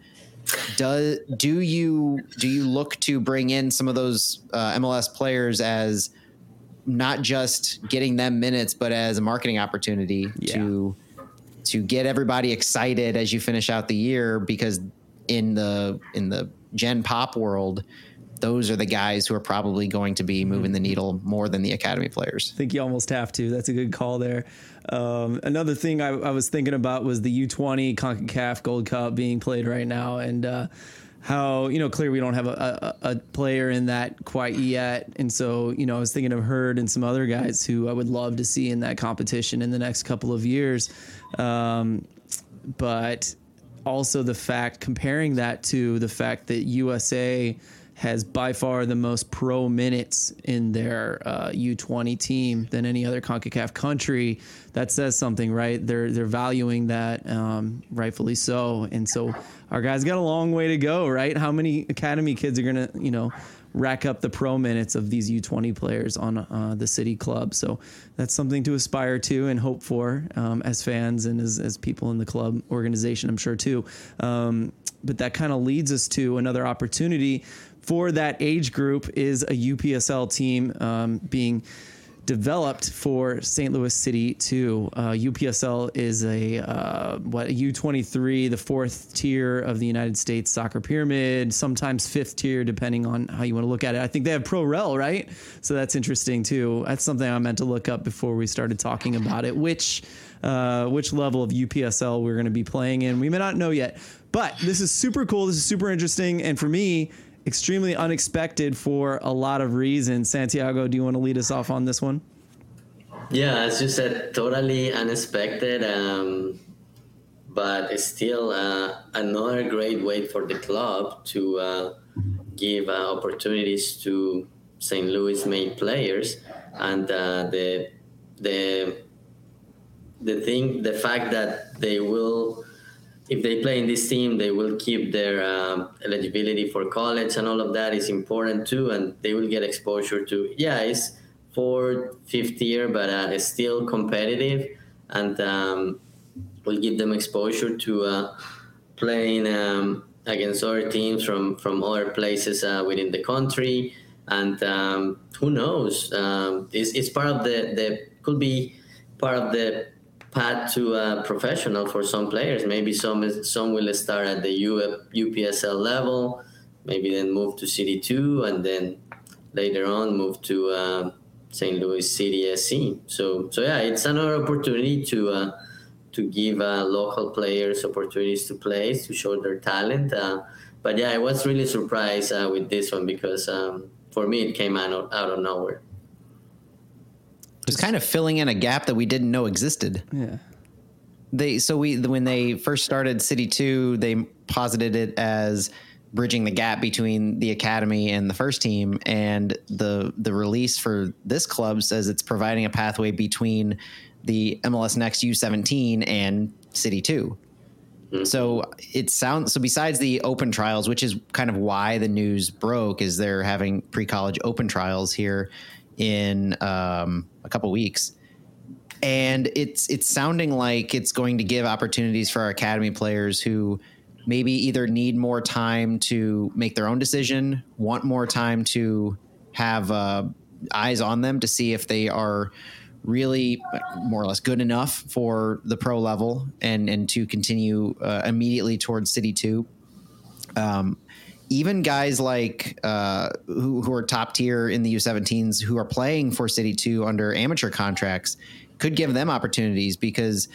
Do do you do you look to bring in some of those uh, MLS players as not just getting them minutes, but as a marketing opportunity yeah. to to get everybody excited as you finish out the year? Because in the in the Gen Pop world, those are the guys who are probably going to be moving the needle more than the academy players. I think you almost have to. That's a good call there. Um, another thing I, I, was thinking about was the U20 CONCACAF Gold Cup being played right now, and uh, how you know clear we don't have a, a, a, player in that quite yet, and so you know I was thinking of Hurd and some other guys who I would love to see in that competition in the next couple of years, um, but also the fact comparing that to the fact that USA has by far the most pro minutes in their uh, U20 team than any other CONCACAF country. That says something, right? They're they're valuing that, um, rightfully so. And so our guys got a long way to go, right? How many academy kids are gonna, you know, rack up the pro minutes of these U20 players on uh, the city club? So that's something to aspire to and hope for um, as fans and as, as people in the club organization, I'm sure too. Um, but that kind of leads us to another opportunity for that age group is a UPSL team um, being developed for St. Louis City too. Uh, UPSL is a uh, what a U23, the fourth tier of the United States soccer pyramid, sometimes fifth tier depending on how you want to look at it. I think they have Pro Rel, right? So that's interesting too. That's something I meant to look up before we started talking about it. Which uh, which level of UPSL we're going to be playing in, we may not know yet. But this is super cool. This is super interesting, and for me extremely unexpected for a lot of reasons. Santiago, do you want to lead us off on this one? Yeah, as you said, totally unexpected, um, but it's still uh, another great way for the club to uh, give uh, opportunities to St. Louis made players, and uh, the the the thing, the fact that they will if they play in this team, they will keep their um, eligibility for college and all of that is important too, and they will get exposure to. Yeah, it's fourth, fifth year, but uh, it's still competitive, and um, will give them exposure to uh, playing um, against other teams from from other places uh, within the country, and um, who knows? Um, it's, it's part of the the could be part of the path to a professional for some players. Maybe some some will start at the U, UPSL level, maybe then move to City Two, and then later on move to uh, St. Louis City SC. So so yeah, it's another opportunity to. Uh, to give uh, local players opportunities to play to show their talent. Uh, but yeah, I was really surprised uh, with this one because um, for me it came out of, out of nowhere. Just kind of filling in a gap that we didn't know existed. Yeah. They so we when they first started City Two, they posited it as bridging the gap between the academy and the first team and the the release for this club says it's providing a pathway between the MLS Next U17 and City 2. Mm-hmm. So it sounds so besides the open trials, which is kind of why the news broke, is they're having pre-college open trials here in um, a couple weeks, and it's it's sounding like it's going to give opportunities for our academy players who maybe either need more time to make their own decision, want more time to have uh, eyes on them to see if they are really more or less good enough for the pro level and and to continue uh, immediately towards City Two. Um, even guys like uh, who, who are top tier in the U17s who are playing for City Two under amateur contracts could give them opportunities because,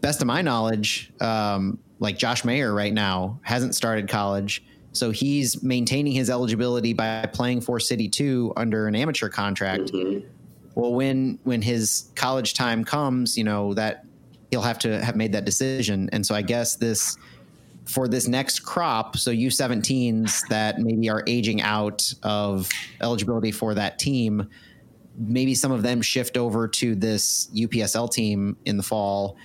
best of my knowledge, um, like Josh Mayer right now hasn't started college. So he's maintaining his eligibility by playing for City 2 under an amateur contract. Mm-hmm well, when when his college time comes, you know that he'll have to have made that decision. And so I guess this for this next crop, so U17s that maybe are aging out of eligibility for that team, maybe some of them shift over to this UPSL team in the fall.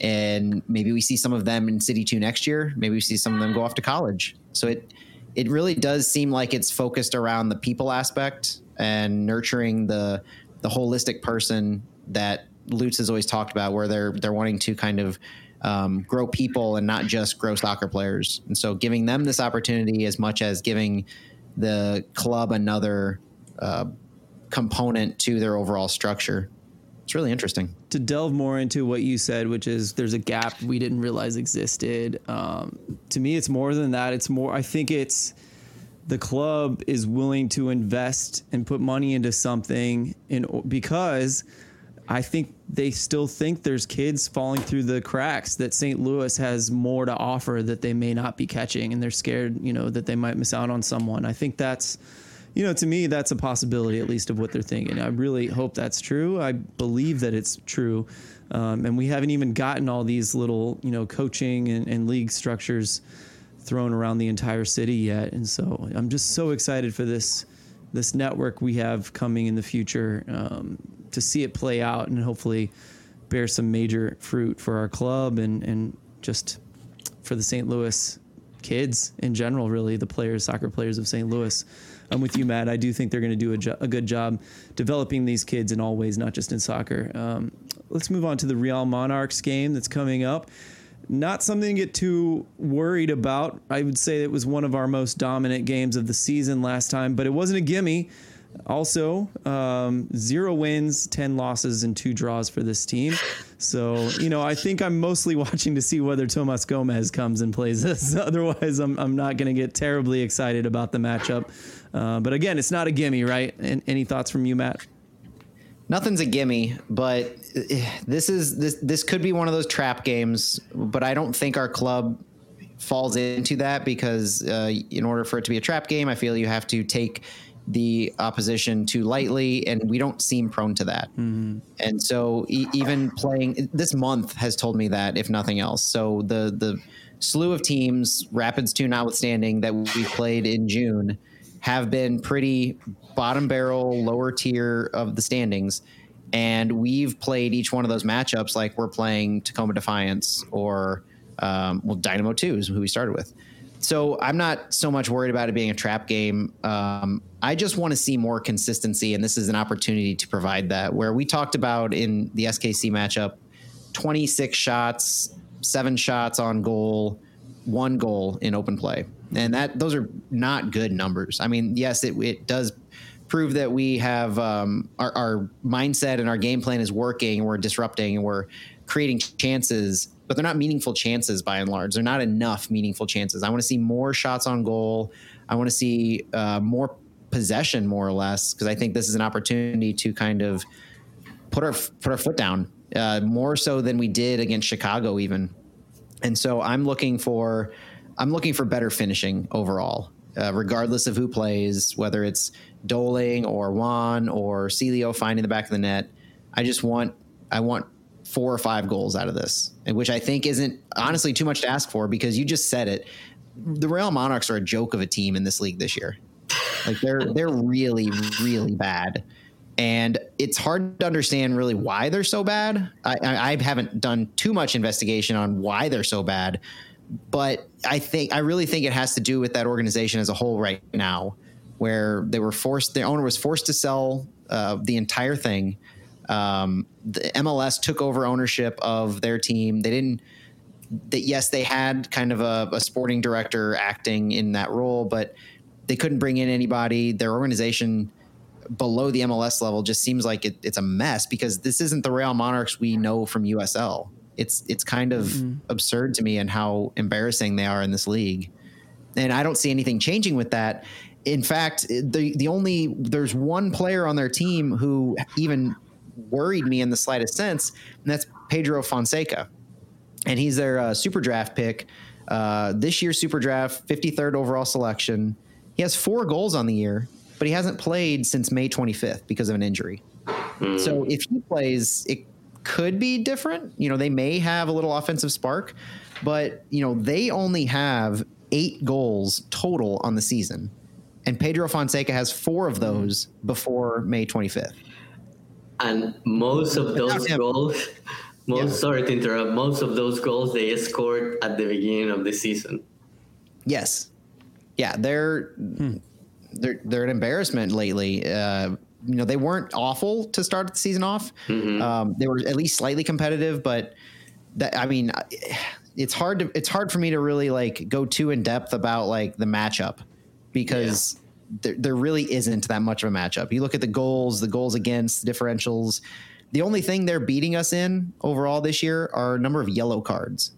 And maybe we see some of them in City 2 next year. Maybe we see some of them go off to college. So it it really does seem like it's focused around the people aspect and nurturing the the holistic person that Lutz has always talked about, where they're they're wanting to kind of um, grow people and not just grow soccer players. And so, giving them this opportunity as much as giving the club another uh, component to their overall structure. It's really interesting. To delve more into what you said, which is there's a gap we didn't realize existed. Um, to me, it's more than that. It's more. I think it's the club is willing to invest and put money into something in because I think they still think there's kids falling through the cracks that St. Louis has more to offer that they may not be catching and they're scared, you know, that they might miss out on someone. I think that's you know, to me, that's a possibility, at least, of what they're thinking. I really hope that's true. I believe that it's true. Um, and we haven't even gotten all these little, you know, coaching and, and league structures thrown around the entire city yet. And so I'm just so excited for this this network we have coming in the future um, to see it play out and hopefully bear some major fruit for our club and and just for the St. Louis kids in general, really the players, soccer players of St. Louis. I'm with you, Matt. I do think they're going to do a, jo- a, good job developing these kids in all ways, not just in soccer. Um, let's move on to the Real Monarchs game that's coming up not something to get too worried about. I would say it was one of our most dominant games of the season last time, but it wasn't a gimme. Also, um, zero wins, 10 losses, and two draws for this team. So, you know, I think I'm mostly <laughs> watching to see whether Tomas Gomez comes and plays this. <laughs> Otherwise, I'm, I'm not going to get terribly excited about the matchup. Uh, but again, it's not a gimme, right? And any thoughts from you, Matt? nothing's a gimme, but eh, this is this this could be one of those trap games. But I don't think our club falls into that because uh, in order for it to be a trap game, I feel you have to take the opposition too lightly, and we don't seem prone to that. Mm-hmm. And so, e- even playing this month has told me that, if nothing else. So the the slew of teams, Rapids two notwithstanding, that we played in June, have been pretty bottom barrel, lower tier of the standings. And we've played each one of those matchups like we're playing Tacoma Defiance or, um, well, Dynamo 2 is who we started with. So I'm not so much worried about it being a trap game. Um, I just want to see more consistency, and this is an opportunity to provide that. Where we talked about in the SKC matchup, 26 shots, seven shots on goal, one goal in open play, and that those are not good numbers. I mean, yes, it, it does prove that we have um, our, our, mindset and our game plan is working. We're disrupting and we're creating chances, but they're not meaningful chances by and large. They're not enough meaningful chances. I want to see more shots on goal. I want to see uh, more possession, more or less, because I think this is an opportunity to kind of put our put our foot down uh, more so than we did against Chicago, even. And so I'm looking for I'm looking for better finishing overall, uh, regardless of who plays, whether it's Doling or Wan or Celio finding the back of the net. I just want I want four or five goals out of this, which I think isn't honestly too much to ask for because you just said it. The Real Monarchs are a joke of a team in this league this year. Like they're they're really really bad, and it's hard to understand really why they're so bad. I, I haven't done too much investigation on why they're so bad, but I think I really think it has to do with that organization as a whole right now, where they were forced. The owner was forced to sell uh, the entire thing. Um, the MLS took over ownership of their team. They didn't. That yes, they had kind of a, a sporting director acting in that role, but they couldn't bring in anybody. Their organization below the MLS level just seems like it, it's a mess because this isn't the Real Monarchs we know from USL. It's it's kind of mm-hmm. absurd to me and how embarrassing they are in this league, and I don't see anything changing with that. In fact, the the only there's one player on their team who even worried me in the slightest sense, and that's Pedro Fonseca, and he's their uh, super draft pick. Uh, this year's super draft, 53rd overall selection. He has four goals on the year, but he hasn't played since May 25th because of an injury. Mm. So if he plays, it could be different. You know, they may have a little offensive spark, but you know, they only have eight goals total on the season. And Pedro Fonseca has four of those before May 25th. And most of those goals, <laughs> most yeah. sorry to interrupt, most of those goals they scored at the beginning of the season. Yes, yeah, they're hmm. they're they're an embarrassment lately. Uh, you know, they weren't awful to start the season off. Mm-hmm. Um, they were at least slightly competitive, but that I mean, it's hard to it's hard for me to really like go too in depth about like the matchup because. There, there really isn't that much of a matchup. You look at the goals, the goals against, the differentials. The only thing they're beating us in overall this year are a number of yellow cards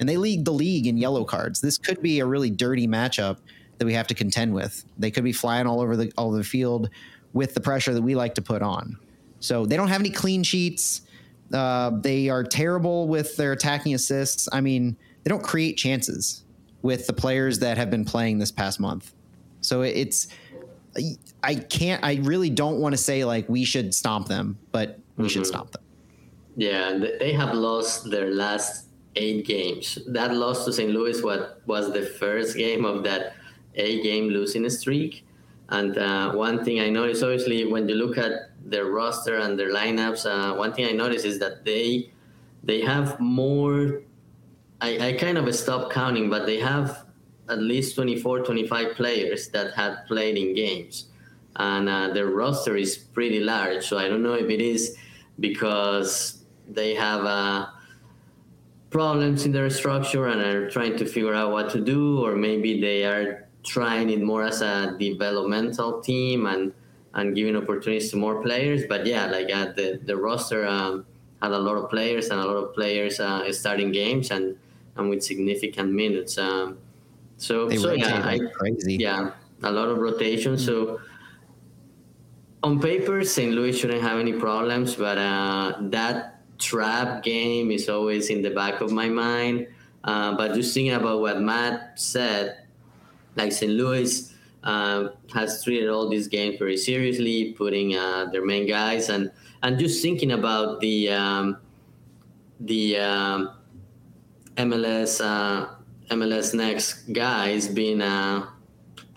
and they lead the league in yellow cards. This could be a really dirty matchup that we have to contend with. They could be flying all over the all over the field with the pressure that we like to put on. So they don't have any clean sheets. Uh, they are terrible with their attacking assists. I mean, they don't create chances with the players that have been playing this past month. So it's I can't. I really don't want to say like we should stomp them, but we mm-hmm. should stomp them. Yeah, they have lost their last eight games. That loss to St. Louis what was the first game of that a game losing streak. And uh, one thing I noticed, obviously, when you look at their roster and their lineups, uh, one thing I noticed is that they they have more. I, I kind of stopped counting, but they have at least 24, 25 players that had played in games. And uh, their roster is pretty large. So I don't know if it is because they have uh, problems in their structure and are trying to figure out what to do, or maybe they are trying it more as a developmental team and and giving opportunities to more players. But yeah, like uh, the the roster um, had a lot of players and a lot of players uh, starting games and and with significant minutes. Um, so they so yeah, like I, crazy. Yeah, a lot of rotation. Mm-hmm. So on paper, St. Louis shouldn't have any problems, but uh, that trap game is always in the back of my mind. Uh, but just thinking about what Matt said, like St. Louis uh, has treated all these games very seriously, putting uh, their main guys and and just thinking about the um, the um, MLS uh, MLS next guys being uh,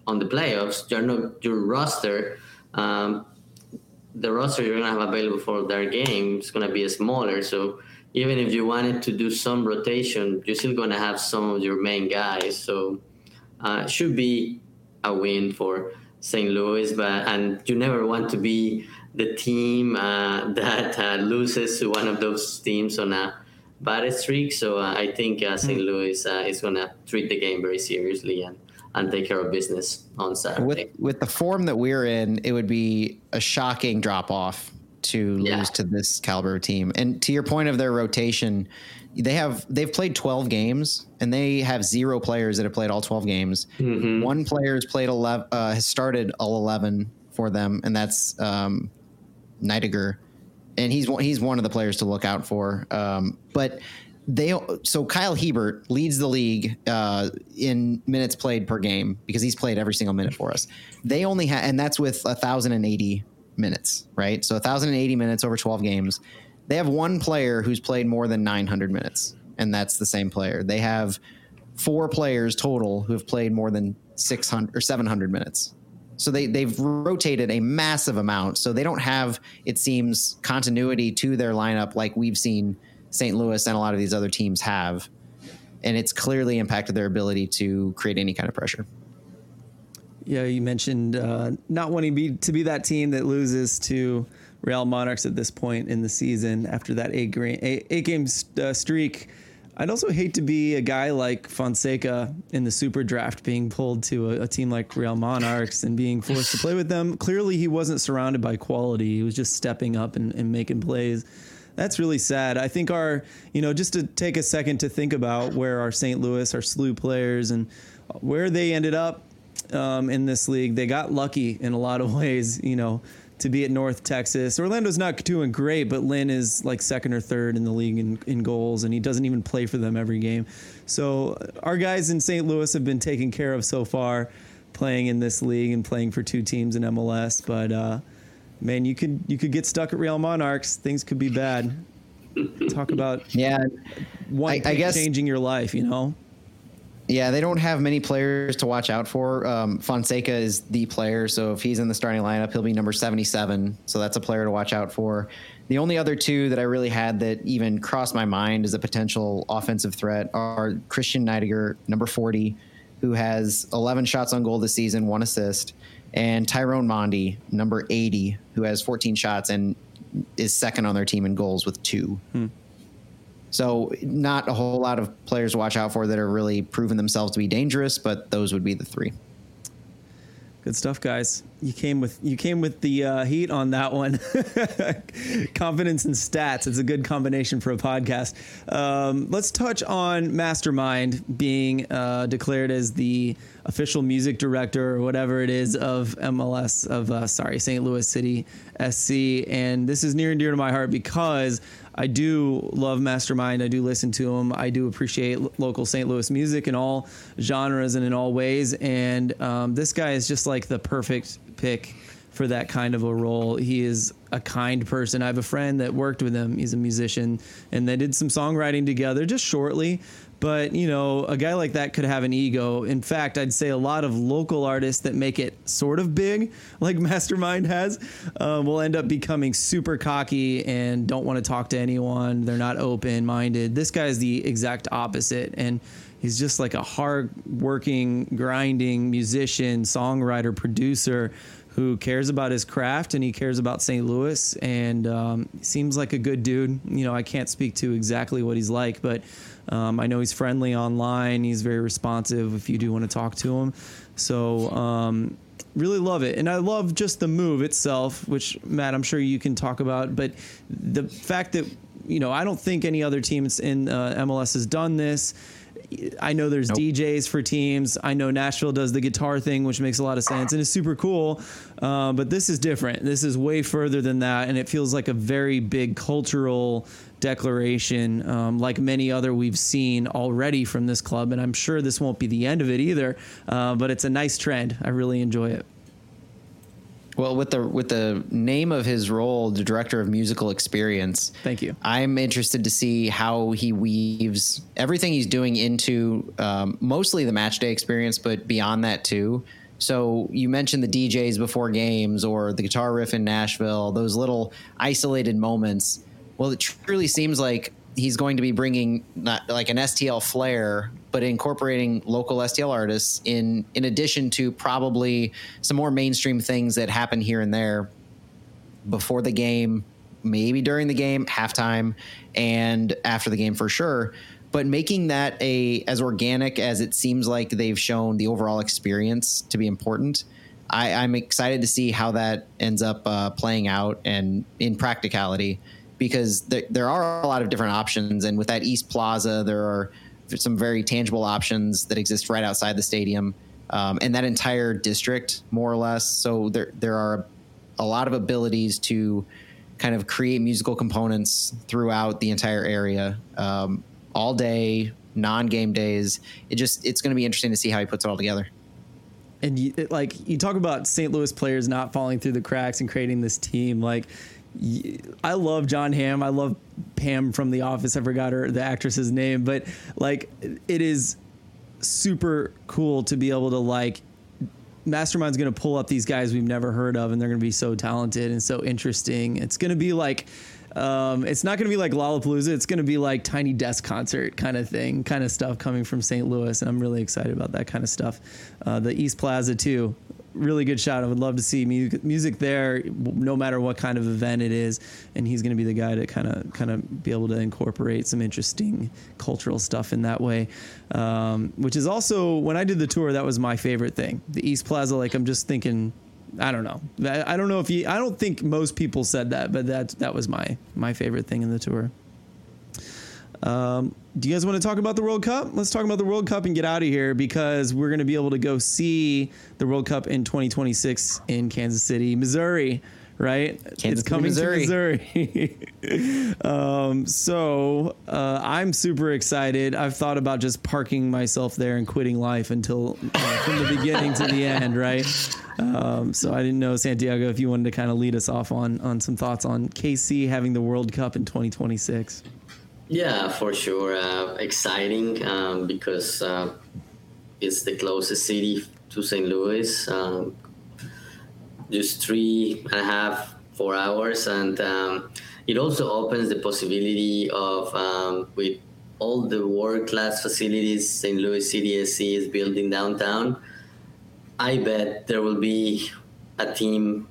on the playoffs. Your your roster. Um, the roster you're gonna have available for their game is gonna be smaller. So even if you wanted to do some rotation, you're still gonna have some of your main guys. So uh, should be a win for St. Louis, but and you never want to be the team uh, <laughs> that uh, loses to one of those teams on a bad streak. So uh, I think uh, St. Mm. Louis uh, is going to treat the game very seriously and, and take care of business on Saturday. With with the form that we're in, it would be a shocking drop off to lose to this caliber of team. And to your point of their rotation, they have they've played 12 games and they have zero players that have played all 12 games. One player has played 11 uh, has started all 11 for them and that's um. And he's one he's one of the players to look out for. Um, but they so Kyle Hiebert leads the league uh, in minutes played per game because he's played every single minute for us. They only have, and that's with thousand and eighty minutes, right? So thousand and eighty minutes over twelve games. They have one player who's played more than nine hundred minutes, and that's the same player. They have four players total who have played more than six hundred or seven hundred minutes. So they they've rotated a massive amount. So they don't have, it seems, continuity to their lineup like we've seen St. Louis and a lot of these other teams have. And it's clearly impacted their ability to create any kind of pressure. Yeah, you mentioned uh, not wanting be, to be that team that loses to Real Monarchs at this point in the season after that eight, eight, eight game uh, streak. I'd also hate to be a guy like Fonseca in the super draft being pulled to a, a team like Real Monarchs and being forced to play with them. Clearly, he wasn't surrounded by quality. He was just stepping up and, and making plays. That's really sad. I think our, you know, just to take a second to think about where our St. Louis, our SLU players, and where they ended up um, in this league. They got lucky in a lot of <laughs> ways, you know, to be at North Texas. Orlando's not doing great, but Lynn is like second or third in the league in, in goals, and he doesn't even play for them every game. So our guys in St. Louis have been taken care of so far, playing in this league and playing for two teams in MLS. But uh, man, you could you could get stuck at Real Monarchs. Things could be bad. Talk about <laughs> Yeah. one I- I guess- changing your life. You know. Yeah, they don't have many players to watch out for. Um, Fonseca is the player, so if he's in the starting lineup, he'll be number 77. So that's a player to watch out for. The only other two that I really had that even crossed my mind as a potential offensive threat are Christian Neidiger, number 40, who has 11 shots on goal this season, one assist, and Tyrone Mondi, number 80, who has 14 shots and is second on their team in goals with two. So, not a whole lot of players to watch out for that are really proven themselves to be dangerous, but those would be the three. Good stuff, guys. You came with you came with the uh, heat on that one. <laughs> Confidence and stats. It's a good combination for a podcast. Um, let's touch on Mvstermind being uh, declared as the official music director or whatever it is of MLS of uh, sorry St. Louis City SC, and this is near and dear to my heart because I do love Mvstermind. I do listen to them. I do appreciate lo- local St. Louis music in all genres and in all ways. And um, this guy is just like the perfect pick for that kind of a role. He is a kind person. I have a friend that worked with him. He's a musician, and they did some songwriting together just shortly. But you know, a guy like that could have an ego. In fact, I'd say a lot of local artists that make it sort of big, <laughs> like Mvstermind has, uh, will end up becoming super cocky and don't want to talk to anyone. They're not open minded. This guy is the exact opposite, and he's just like a hard working, grinding musician, songwriter, producer who cares about his craft and he cares about St. Louis and um, seems like a good dude. You know, I can't speak to exactly what he's like, but um, I know he's friendly online. He's very responsive if you do want to talk to him. So, um, really love it. And I love just the move itself, which, Matt, I'm sure you can talk about. But the fact that, you know, I don't think any other team in uh, MLS has done this. I know there's Nope. DJs for teams. I know Nashville does the guitar thing, which makes a lot of sense and is super cool. Uh, but this is different. This is way further than that, and it feels like a very big cultural declaration, um, like many other we've seen already from this club. And I'm sure this won't be the end of it either. Uh, but it's a nice trend. I really enjoy it. Well, with the with the name of his role, the director of musical experience. Thank you. I'm interested to see how he weaves everything he's doing into um, mostly the match day experience, but beyond that too. So you mentioned the DJs before games or the guitar riff in Nashville, those little isolated moments. Well, it truly seems like he's going to be bringing not like an STL flair, but incorporating local STL artists in in addition to probably some more mainstream things that happen here and there before the game, maybe during the game, halftime, and after the game for sure. But making that a as organic as it seems like they've shown the overall experience to be important, I, am excited to see how that ends up uh, playing out and in practicality because there, there are a lot of different options. And with that East Plaza, there are some very tangible options that exist right outside the stadium um, and that entire district, more or less. So there, there are a lot of abilities to kind of create musical components throughout the entire area um, all day, non game days. It just, it's going to be interesting to see how he puts it all together and you, like you talk about St. Louis players not falling through the cracks and creating this team. Like I love Jon Hamm. I love Pam from The Office. I forgot her the actress's name, but like it is super cool to be able to like Mvstermind's going to pull up these guys we've never heard of, and they're going to be so talented and so interesting. It's going to be like um, it's not going to be like Lollapalooza. It's going to be like Tiny Desk concert kind of thing, kind of stuff coming from St. Louis, and I'm really excited about that kind of stuff. Uh, the East Plaza too, really good shot. I would love to see music, music there, no matter what kind of event it is. And he's going to be the guy to kind of kind of be able to incorporate some interesting cultural stuff in that way. Um, which is also when I did the tour, that was my favorite thing. The East Plaza, like I'm just thinking I don't know. I don't know if you. I don't think most people said that, but that that was my my favorite thing in the tour. Um, do you guys want to talk about the World Cup? Let's talk about the World Cup and get out of here because we're going to be able to go see the World Cup in 2026 in Kansas City, Missouri right? Kansas it's coming Missouri. to Missouri. <laughs> um, so uh, I'm super excited. I've thought about just parking myself there and quitting life until uh, from the beginning to the end, right? Um, so I didn't know Santiago if you wanted to kind of lead us off on on some thoughts on KC having the World Cup in 2026. Yeah, for sure. Uh, exciting um, because uh, it's the closest city to St. Louis. Um, just three and a half, four hours, and um, it also opens the possibility of um, with all the world-class facilities St. Louis City SC is building downtown. I bet there will be a team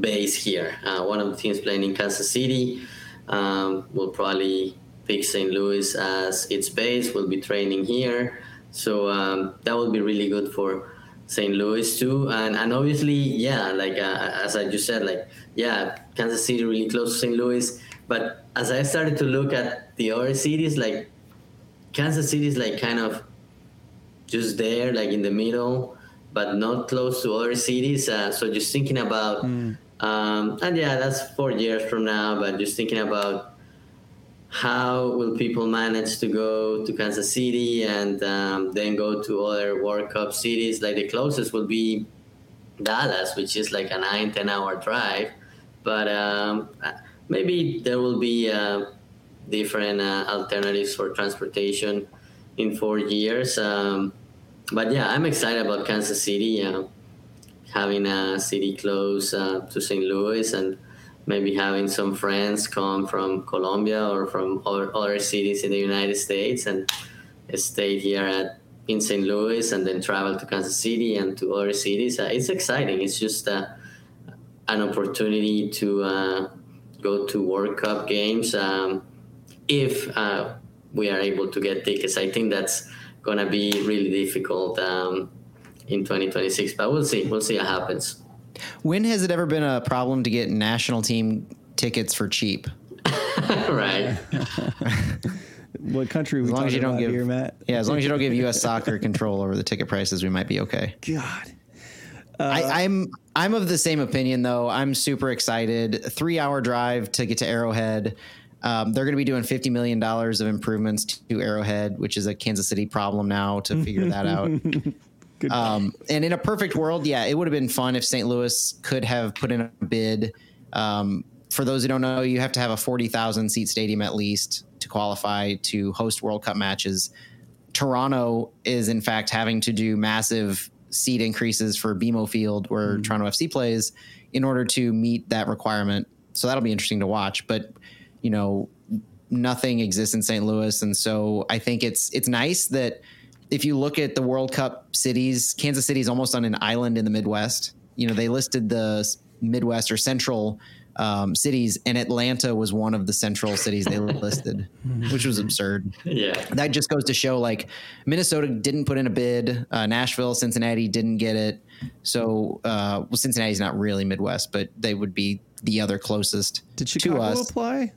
base here. Uh, one of the teams playing in Kansas City um, will probably pick St. Louis as its base. We'll be training here, so um, that will be really good for St. Louis too, and and obviously, yeah, like uh, as I just said, like yeah, Kansas City really close to St. Louis. But as I started to look at the other cities, like Kansas City is like kind of just there, like in the middle, but not close to other cities. Uh, so just thinking about, mm. um, and yeah, that's four years from now. But just thinking about how will people manage to go to Kansas City and um, then go to other World Cup cities? Like the closest will be Dallas, which is like a nine, 10 hour drive. But um, maybe there will be uh, different uh, alternatives for transportation in four years. Um, but yeah, I'm excited about Kansas City, uh, having a city close uh, to St. Louis and maybe having some friends come from Colombia or from other, other cities in the United States and stay here at in St. Louis and then travel to Kansas City and to other cities. Uh, it's exciting. It's just uh, an opportunity to uh, go to World Cup games um, if uh, we are able to get tickets. I think that's going to be really difficult um, in 2026, but we'll see. We'll see what happens. When has it ever been a problem to get national team tickets for cheap? <laughs> right. <laughs> what country? As long as you don't give here, Matt. Yeah, as long as you don't give U.S. Soccer control over the ticket prices, we might be okay. God. Uh, I, I'm I'm of the same opinion though. I'm super excited. Three hour drive to get to Arrowhead. Um, they're going to be doing fifty million dollars of improvements to Arrowhead, which is a Kansas City problem now to figure that out. <laughs> Um, and in a perfect world, yeah, it would have been fun if St. Louis could have put in a bid. Um, for those who don't know, you have to have a 40,000 seat stadium at least to qualify to host World Cup matches. Toronto is, in fact, having to do massive seat increases for BMO Field, where mm Toronto FC plays, in order to meet that requirement. So that'll be interesting to watch. But, you know, nothing exists in St. Louis. And so I think it's it's nice that – if you look at the World Cup cities, Kansas City is almost on an island in the Midwest. You know, they listed the Midwest or central um, cities, and Atlanta was one of the central cities they <laughs> listed, which was absurd. Yeah, that just goes to show like Minnesota didn't put in a bid, uh, Nashville, Cincinnati didn't get it. So uh, well, Cincinnati's not really Midwest, but they would be the other closest Did to Chicago us. apply?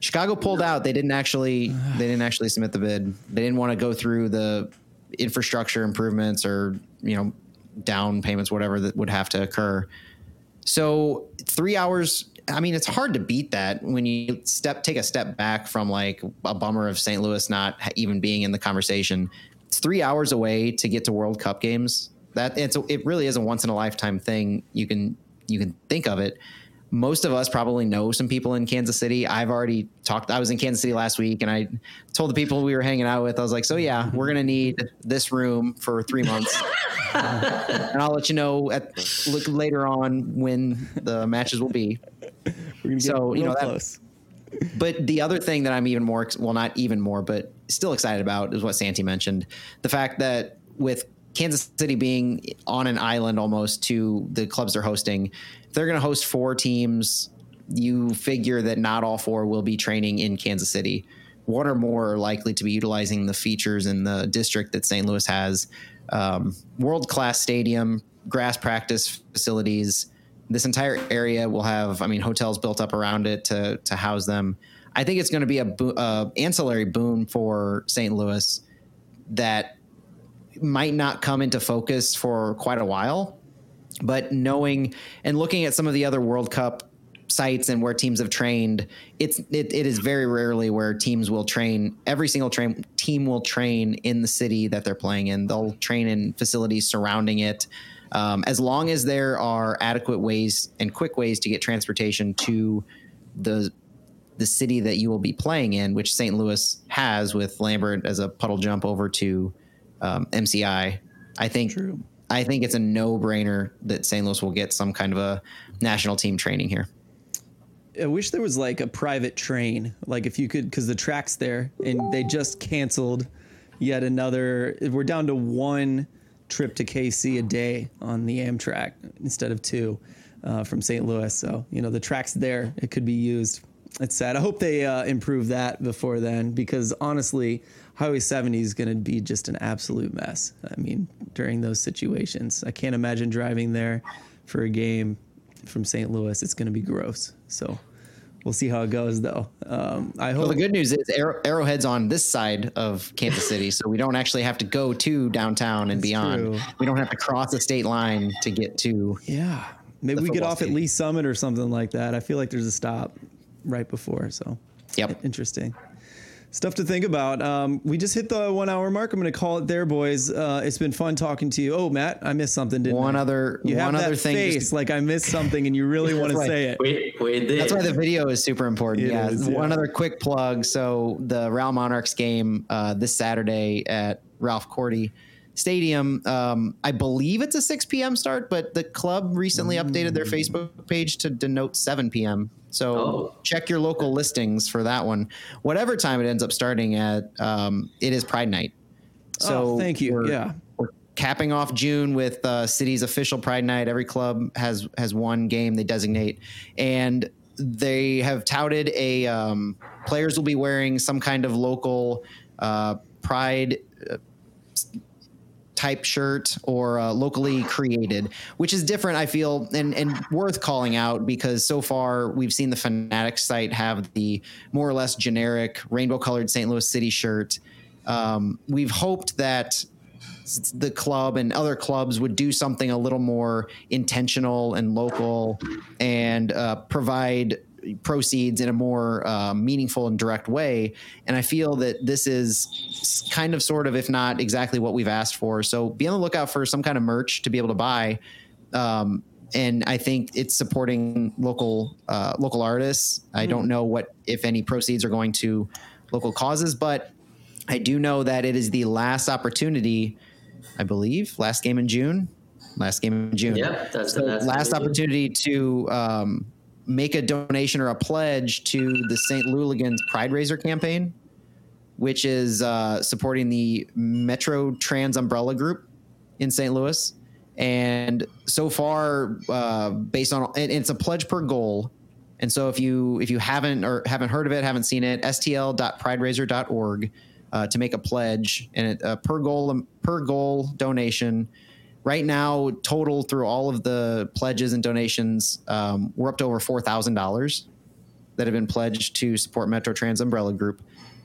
Chicago pulled out. They didn't actually. <sighs> They didn't actually submit the bid. They didn't want to go through the infrastructure improvements or you know down payments, whatever that would have to occur. So three hours. I mean, it's hard to beat that when you step take a step back from like a bummer of St. Louis not even being in the conversation. It's three hours away to get to World Cup games. That it's a, it really is a once in a lifetime thing. You can you can think of it most of us probably know some people in Kansas City. I've already talked. I was in Kansas City last week, and I told the people we were hanging out with, I was like, "So yeah, we're gonna need this room for three months, <laughs> and I'll let you know at look later on when the matches will be." So, you know, that-. But the other thing that I'm even more well, not even more, but still excited about is what Santi mentioned: the fact that with Kansas City being on an island almost to the clubs they're hosting, if they're going to host four teams. You figure that not all four will be training in Kansas City. One or more are likely to be utilizing the features in the district that St. Louis has. Um, World class stadium, grass practice facilities. This entire area will have, I mean, hotels built up around it to to house them. I think it's going to be a bo- uh, ancillary boon for St. Louis that might not come into focus for quite a while. But knowing and looking at some of the other World Cup sites and where teams have trained, it's it, it is very rarely where teams will train. Every single train team will train in the city that they're playing in. They'll train in facilities surrounding it. Um, as long as there are adequate ways and quick ways to get transportation to the the city that you will be playing in, which St. Louis has with Lambert as a puddle jump over to um, MCI. I think True. I think it's a no brainer that St. Louis will get some kind of a national team training here. I wish there was like a private train, like if you could, because the track's there, and they just canceled yet another. We're down to one trip to KC a day on the Amtrak instead of two uh, from St. Louis. So you know the track's there; it could be used. It's sad. I hope they uh, improve that before then, because honestly, Highway 70 is going to be just an absolute mess. I mean, during those situations, I can't imagine driving there for a game from St. Louis. It's going to be gross. So we'll see how it goes, though. Um, I hope. Well, the good news is Arrow, Arrowhead's on this side of Kansas City, so we don't actually have to go to downtown and beyond. true. We don't have to cross the state line to get to. yeah, maybe we get off at stadium. Lee Summit or something like that. I feel like there's a stop right before. So Yep. interesting. Stuff to think about. Um, we just hit the one hour mark. I'm going to call it there, boys. Uh, it's been fun talking to you. Oh, Matt, I missed something. Didn't One I? other You have one that other thing. face just- like I missed something, and you really <laughs> want to right. say it. We, we did. That's why the video is super important. It yeah. is, One yeah. other quick plug. So the Real Monarchs game uh, this Saturday at Ralph Korte Stadium. Um, I believe it's a 6 p.m. start, but the club recently updated their Facebook page to denote 7 p.m. So Oh. check your local listings for that one. Whatever time it ends up starting at, um, it is Pride Night. So oh, thank you. we're- Yeah. we're capping off June with uh, city's official Pride Night. Every club has has one game they designate, and they have touted a um, players will be wearing some kind of local uh, Pride. uh, type shirt or uh, locally created, which is different, I feel, and, and worth calling out because so far we've seen the Fanatics site have the more or less generic rainbow colored St. Louis City shirt. Um, we've hoped that the club and other clubs would do something a little more intentional and local and uh, provide proceeds in a more uh, meaningful and direct way. And I feel that this is kind of, sort of, if not exactly what we've asked for. So be on the lookout for some kind of merch to be able to buy. Um, and I think it's supporting local uh, local artists. I don't know what, if any, proceeds are going to local causes, but I do know that it is the last opportunity, I believe, last game in June. Last game in June. Yeah, that's the last last game in June. opportunity to um, make a donation or a pledge to the St. Louligans Pride Raiser campaign, which is uh, supporting the Metro Trans Umbrella Group in St. Louis. And so far, uh, based on it's a pledge per goal. And so if you if you haven't or haven't heard of it, haven't seen it, stl.prideraiser.org uh, to make a pledge and it, uh, per goal per goal donation right now, total through all of the pledges and donations, um, we're up to over four thousand dollars that have been pledged to support Metro Trans Umbrella Group.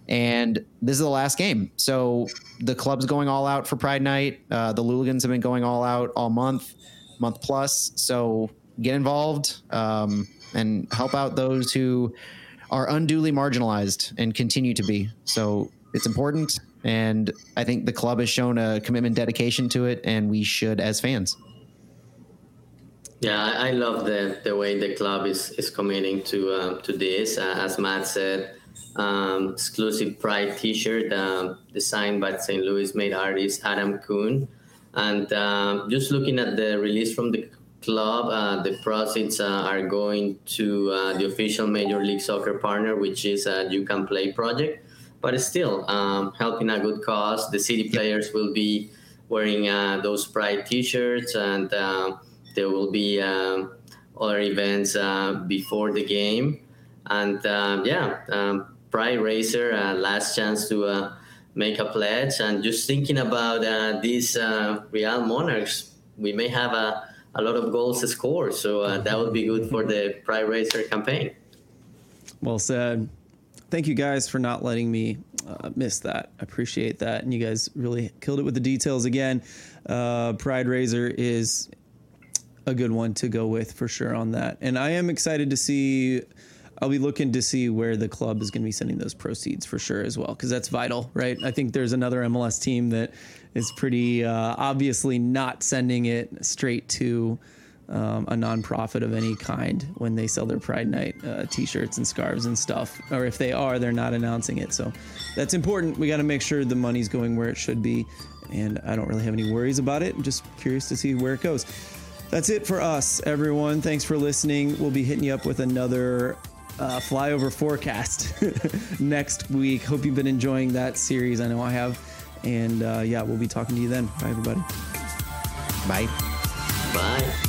And this is the last game. So the club's going all out for Pride Night. Uh, the Louligans have been going all out all month, month plus. So get involved um, and help out those who are unduly marginalized and continue to be. So it's important. And I think the club has shown a commitment, dedication to it, and we should as fans. Yeah, I love the, the way the club is, is committing to uh, to this. Uh, as Matt said, um, exclusive Pride T-shirt um, designed by St. Louis made artist Adam Kuhn, and um, just looking at the release from the club, uh, the proceeds uh, are going to uh, the official Major League Soccer partner, which is You Can Play project. But still, um, helping a good cause. The city players will be wearing uh, those Pride T-shirts and there will be um, other events uh, before the game. And um, yeah, um, Pride Raiser, uh, last chance to uh, make a pledge. And just thinking about uh, these uh, Real Monarchs, we may have a, a lot of goals to score. So uh, that would be good for the Pride Raiser campaign. Well said. Thank you guys for not letting me uh, miss that. I appreciate that. And you guys really killed it with the details again. Uh, Pride Raiser is a good one to go with for sure on that. And I am excited to see. I'll be looking to see where the club is going to be sending those proceeds for sure as well, because that's vital, right? I think there's another MLS team that is pretty uh, obviously not sending it straight to um, a nonprofit of any kind when they sell their Pride Night uh, T-shirts and scarves and stuff, or if they are, they're not announcing it. So that's important. We got to make sure the money's going where it should be, and I don't really have any worries about it. I'm just curious to see where it goes. That's it for us, everyone. Thanks for listening. We'll be hitting you up with another uh, flyover forecast <laughs> next week. Hope you've been enjoying that series. I know I have. And uh, yeah, we'll be talking to you then. Bye, everybody. Bye. Bye.